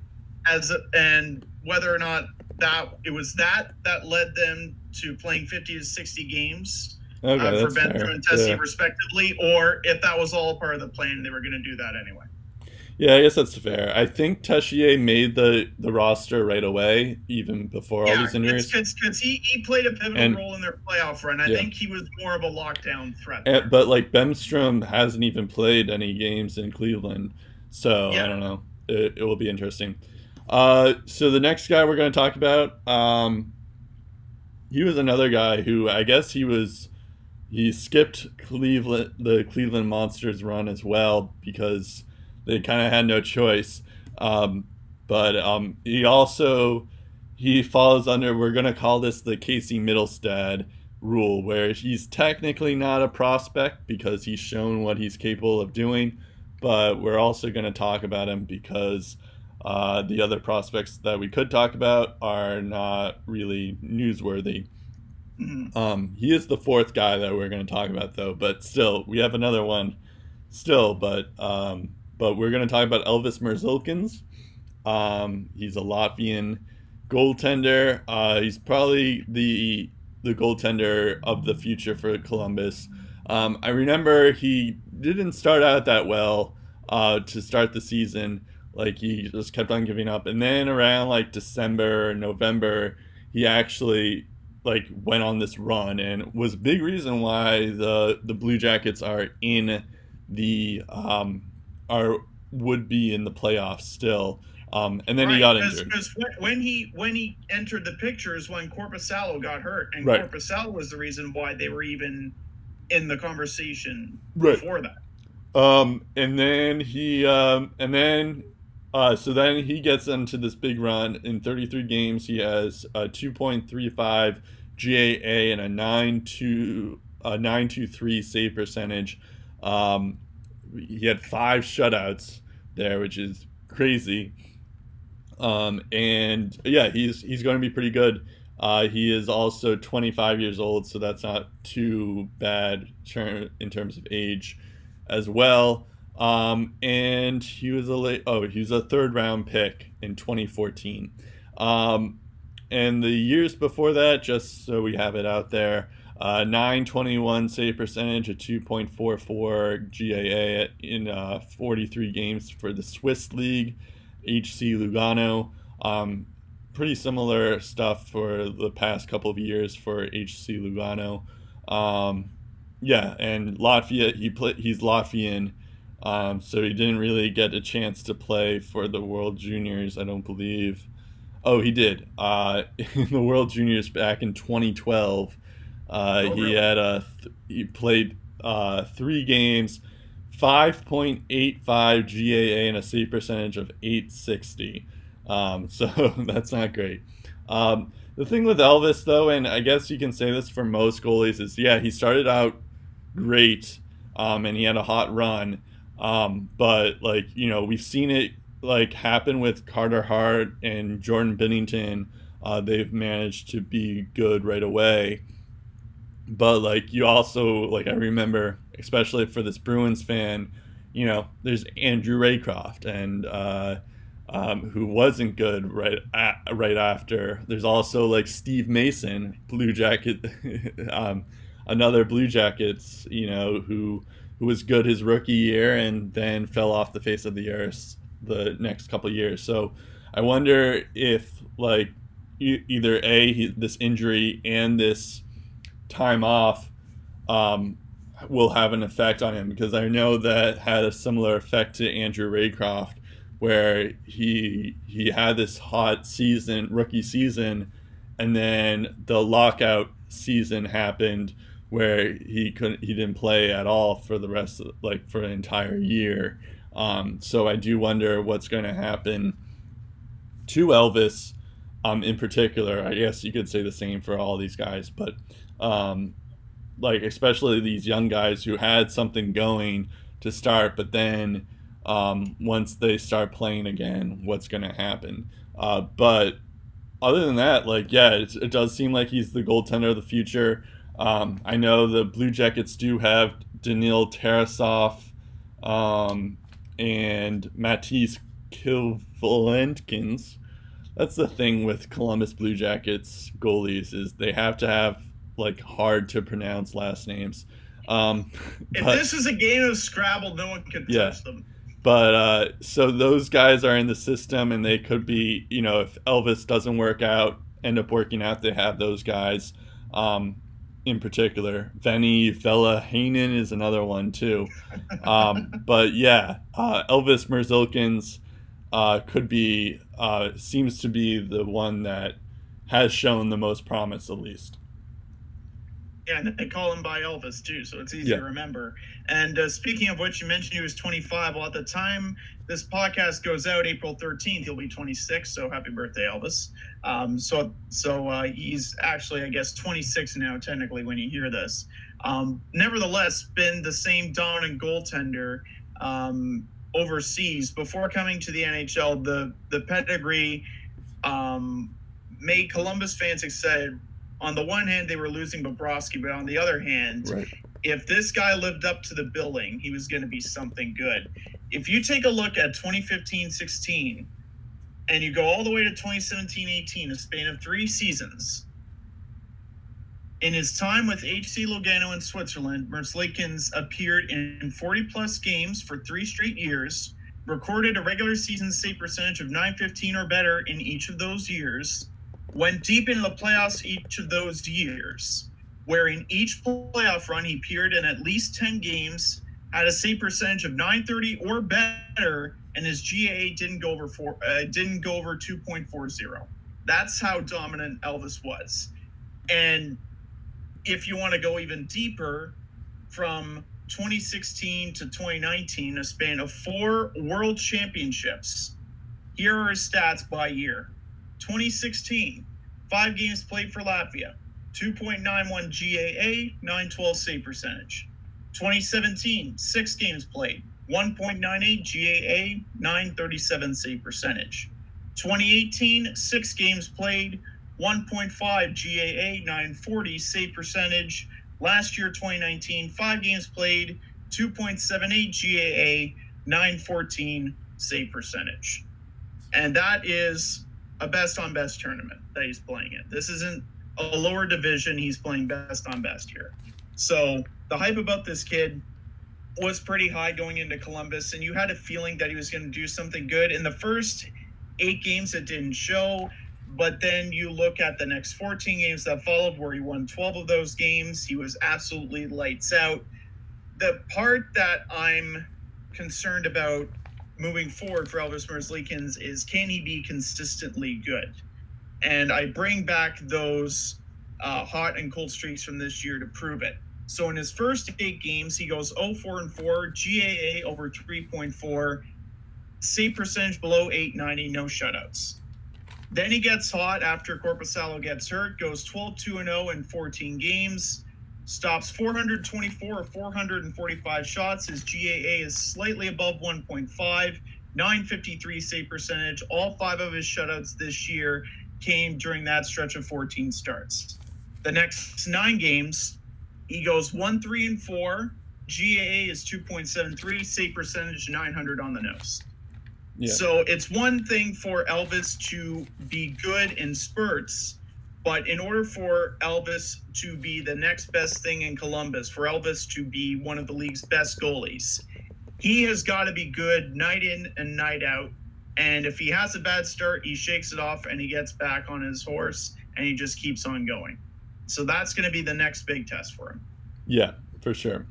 as a, and whether or not that it was that that led them to playing 50 to 60 games Okay, uh, for fair. and Texier Yeah. respectively, or if that was all part of the plan they were going to do that anyway. Yeah, I guess that's fair. I think Texier made the the roster right away, even before all these injuries. because he, he played a pivotal And- role in their playoff run. I Yeah. think he was more of a lockdown threat. And, but like Bemstrom hasn't even played any games in Cleveland, so I don't know. It, it will be interesting. Uh, so the next guy we're going to talk about, um, he was another guy who I guess he was he skipped Cleveland the Cleveland Monsters run as well because they kind of had no choice. Um, but um, he also he falls under we're going to call this the Casey Mittelstadt rule where he's technically not a prospect because he's shown what he's capable of doing but we're also going to talk about him because uh, the other prospects that we could talk about are not really newsworthy Mhm. um, he is the fourth guy that we're going to talk about though but still we have another one still but um, but we're going to talk about Elvis Merzlikins. Um, he's a latvian goaltender. Uh, he's probably the the goaltender of the future for columbus. Um, i remember he didn't start out that well uh, to start the season. Like he just kept on giving up. And then around like december november he actually like went on this run. And was a big reason why the the Blue Jackets are in the um are would be in the playoffs still. Um, and then he got injured. Because when he when he entered the pictures when Korpisalo got hurt, and Right. Korpisalo was the reason why they were even in the conversation Right. before that. Um, and then he um, and then uh, so then he gets into this big run in 33 games. He has a 2.35 GAA and a 9.2 a 9.23 save percentage. Um, he had five shutouts there, which is crazy. Um, and yeah, he's he's going to be pretty good. Uh, he is also 25 years old, so that's not too bad ter- in terms of age as well. Um, and he was a late, oh, he was a third round pick in 2014. Um, and the years before that, just so we have it out there, uh, 921 save percentage, a 2.44 GAA in uh, 43 games for the Swiss League, HC Lugano. Um, pretty similar stuff for the past couple of years for HC Lugano. Um, yeah, and Latvia, he play, he's Latvian, um, so he didn't really get a chance to play for the World Juniors, I don't believe. Oh, he did. Uh, in the World Juniors back in 2012, uh, Oh, he really? had a th- he played uh, three games, 5.85 GAA and a save percentage of 860. Um, so that's not great. Um, the thing with Elvis, though, and I guess you can say this for most goalies, is yeah, he started out great um, and he had a hot run. Um, but, like, you know, we've seen it like happen with Carter Hart and Jordan Binnington. Uh, they've managed to be good right away. But, like, you also, like, I remember, especially for this Bruins fan, you know, there's Andrew Raycroft and, uh, um, who wasn't good right a right after. There's also like Steve Mason, Blue Jacket, um, another Blue Jackets, you know, who who was good his rookie year and then fell off the face of the earth the next couple years. So I wonder if like e- either a he, this injury and this time off um, will have an effect on him because I know that had a similar effect to Andrew Raycroft where he he had this hot season rookie season and then the lockout season happened where he couldn't he didn't play at all for the rest of like for an entire year. Um, so I do wonder what's going to happen to Elvis um, in particular. I guess you could say the same for all these guys but um, like especially these young guys who had something going to start but then um, once they start playing again, what's going to happen. Uh, but other than that, like, yeah, it, it does seem like he's the goaltender of the future. Um, I know the Blue Jackets do have Daniil Tarasov um, and Matisse Kivlenieks. That's the thing with Columbus Blue Jackets goalies is they have to have like hard to pronounce last names. Um, If but- this is a game of Scrabble, no one can Yeah. touch them. but uh, so those guys are in the system, and they could be, you know, if Elvis doesn't work out, end up working out, they have those guys. Um, in particular, Venny Vela Hanen is another one too. Um, but yeah, uh, Elvis Merzlikins uh, could be uh, seems to be the one that has shown the most promise, at least. Yeah, and they call him by Elvis too, so it's easy Yeah. to remember. And uh, speaking of which, you mentioned he was 25. Well, at the time this podcast goes out, April 13th, he'll be 26. So happy birthday, Elvis. Um, so so uh, he's actually, I guess, 26 now, technically, when you hear this. Um, nevertheless, been the same dominant goaltender um, overseas before coming to the NHL. The the pedigree um, made Columbus fans excited on the one hand, they were losing Bobrovsky, but on the other hand, Right. if this guy lived up to the billing, he was going to be something good. If you take a look at 2015 16 and you go all the way to 2017 18, a span of three seasons, in his time with HC Lugano in Switzerland, Merzlikins appeared in 40 plus games for three straight years, recorded a regular season save percentage of 915 or better in each of those years, went deep into the playoffs each of those years, where in each playoff run he appeared in at least 10 games, had a save percentage of 930 or better, and his GAA didn't go over four, uh, didn't go over 2.40. That's how dominant Elvis was. And if you want to go even deeper, from 2016 to 2019, a span of four world championships. Here are his stats by year. 2016, five games played for Latvia, 2.91 GAA, 912 save percentage. 2017, six games played, 1.98 GAA, 937 save percentage. 2018, six games played, 1.5 GAA, 940 save percentage. Last year, 2019, five games played, 2.78 GAA, 914 save percentage. And that is a best on best tournament that he's playing in. This isn't a lower division. He's playing best on best here. So the hype about this kid was pretty high going into Columbus, and you had a feeling that he was going to do something good. In the first eight games, it didn't show. But then you look at the next 14 games that followed, where he won 12 of those games. He was absolutely lights out. The part that I'm concerned about moving forward for Elvis Merzlikins is can he be consistently good? And I bring back those uh, hot and cold streaks from this year to prove it. So in his first eight games, he goes 0 4 and 4, GAA over 3.4, save percentage below 890, no shutouts. Then he gets hot after Korpisalo gets hurt, goes 12 2 and 0 in 14 games, stops 424 or 445 shots. His GAA is slightly above 1.5, 953 save percentage. All five of his shutouts this year came during that stretch of 14 starts. The next nine games, he goes 1 3 and 4. GAA is 2.73, save percentage 900 on the nose. Yeah. So it's one thing for Elvis to be good in spurts, but in order for Elvis to be the next best thing in Columbus, for Elvis to be one of the league's best goalies, he has got to be good night in and night out. And if he has a bad start, he shakes it off and he gets back on his horse and he just keeps on going. So that's going to be the next big test for him. Yeah, for sure.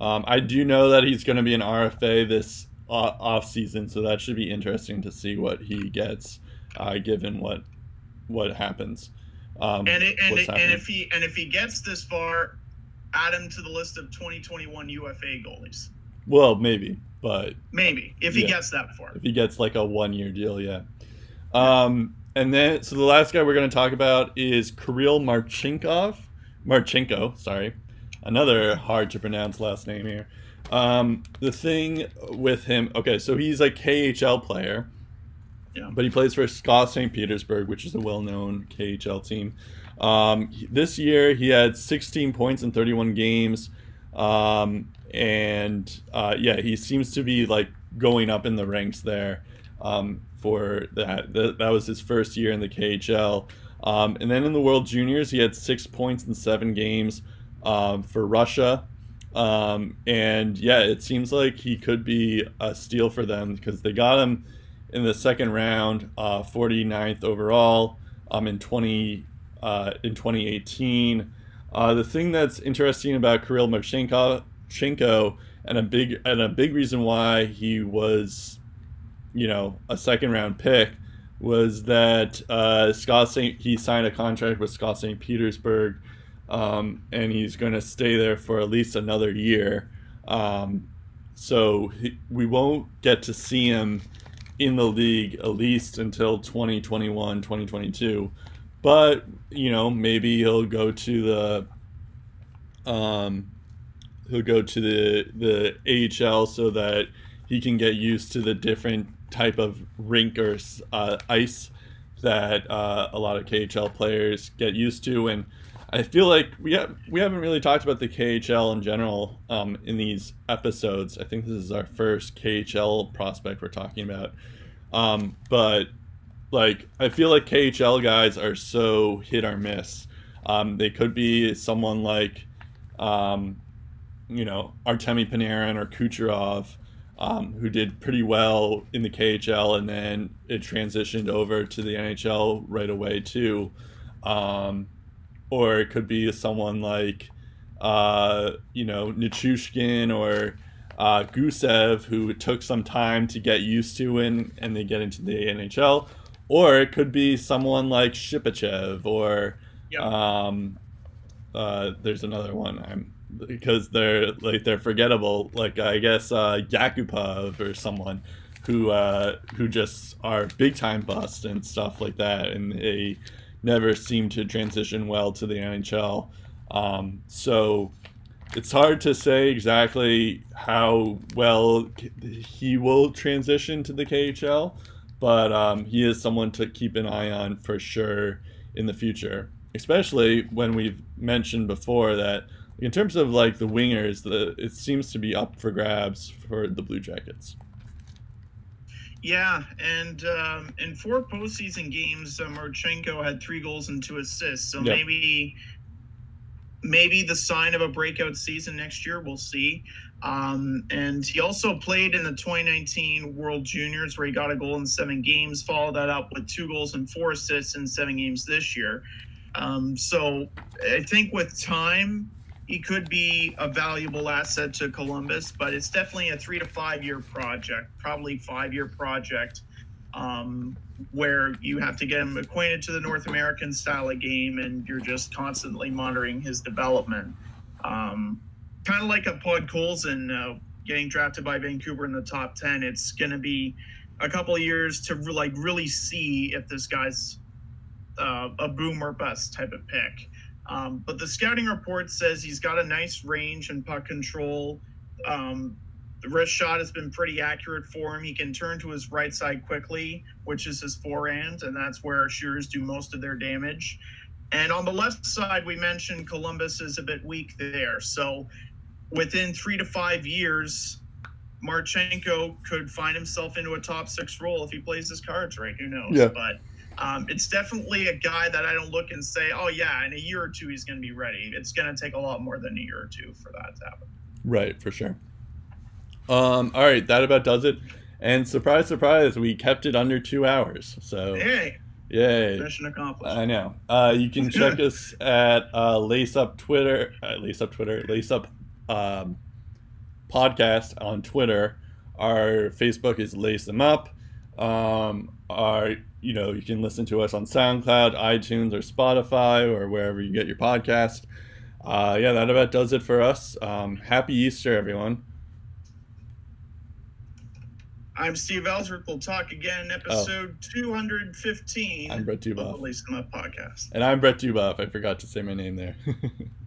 Um, I do know that he's going to be an RFA this off season, so that should be interesting to see what he gets, uh, given what what happens. Um, And it, and, it, and if he and if he gets this far, add him to the list of 2021 UFA goalies. well, maybe, but Maybe if he Yeah. gets that far. if he gets like a one year deal, yeah. Um, and then so the last guy we're going to talk about is Kirill Marchinkov, Marchenko, sorry, another hard to pronounce last name here. Um, the thing with him, okay, so he's a KHL player, But he plays for SKA St. Petersburg, which is a well known KHL team. Um, this year he had 16 points in 31 games, um, and uh, yeah, he seems to be like going up in the ranks there um, for that. that. That was his first year in the KHL. Um, and then in the World Juniors, he had six points in seven games um, for Russia. Um, and yeah, it seems like he could be a steal for them because they got him in the second round, uh, 49th overall um, in 20 uh, in 2018. Uh, the thing that's interesting about Kirill Marchenko and a big and a big reason why he was, you know, a second round pick was that uh, SKA St. he signed a contract with SKA St. Petersburg, um, and he's going to stay there for at least another year. Um, so he, we won't get to see him in the league at least until 2021, 2022. But you know, maybe he'll go to the um, he'll go to the the AHL so that he can get used to the different type of rink or uh, ice that uh, a lot of KHL players get used to. And I feel like we have, we haven't really talked about the KHL in general um, in these episodes. I think this is our first KHL prospect we're talking about. Um, but like I feel like KHL guys are so hit or miss. Um, they could be someone like, um, you know, Artemi Panarin or Kucherov um, who did pretty well in the KHL, and then it transitioned over to the NHL right away too. Um, or it could be someone like, uh, you know, Nichushkin or uh, Gusev, who took some time to get used to and and they get into the NHL. Or it could be someone like Shipachev or yep. um, uh, there's another one. I'm because they're like they're forgettable. Like I guess uh, Yakupov or someone who uh, who just are big time bust and stuff like that, and they never seemed to transition well to the NHL. Um, so it's hard to say exactly how well he will transition to the KHL, but um, he is someone to keep an eye on for sure in the future. Especially when we've mentioned before that in terms of like the wingers, the it seems to be up for grabs for the Blue Jackets. Yeah, and um, in four postseason games, uh, Marchenko had three goals and two assists. So maybe, maybe the sign of a breakout season next year. We'll see. Um, and he also played in the 2019 World Juniors, where he got a goal in seven games. Followed that up with two goals and four assists in seven games this year. Um, so I think with time, he could be a valuable asset to Columbus, but it's definitely a three to five year project, probably five year project, um, where you have to get him acquainted to the North American style of game, and you're just constantly monitoring his development. Um, kind of like a Podkolzin uh, getting drafted by Vancouver in the top ten. It's going to be a couple of years to like really see if this guy's uh, a boom or bust type of pick. Um, but the scouting report says he's got a nice range and puck control. Um, the wrist shot has been pretty accurate for him. He can turn to his right side quickly, which is his forehand, and that's where shooters do most of their damage. And on the left side, we mentioned Columbus is a bit weak there. So within three to five years, Marchenko could find himself into a top six role if he plays his cards right. Who knows? Yeah. But um, it's definitely a guy that I don't look and say, oh, yeah, in a year or two, he's going to be ready. It's going to take a lot more than a year or two for that to happen. Right, for sure. Um, all right, that about does it. And surprise, surprise, we kept it under two hours. So, hey, yay. Mission accomplished. I know. Uh, you can check us at uh, Lace Up Twitter, uh, Lace Up Twitter, Lace Up um, Podcast on Twitter. Our Facebook is Lace Them Up. Um, our you know, you can listen to us on SoundCloud, iTunes, or Spotify, or wherever you get your podcast. Uh, yeah, that about does it for us. Um, happy Easter, everyone. I'm Steve Ellsworth. We'll talk again in episode oh. 215. I'm Brett Duboff. Of Lace Them podcast. And I'm Brett Duboff. I forgot to say my name there.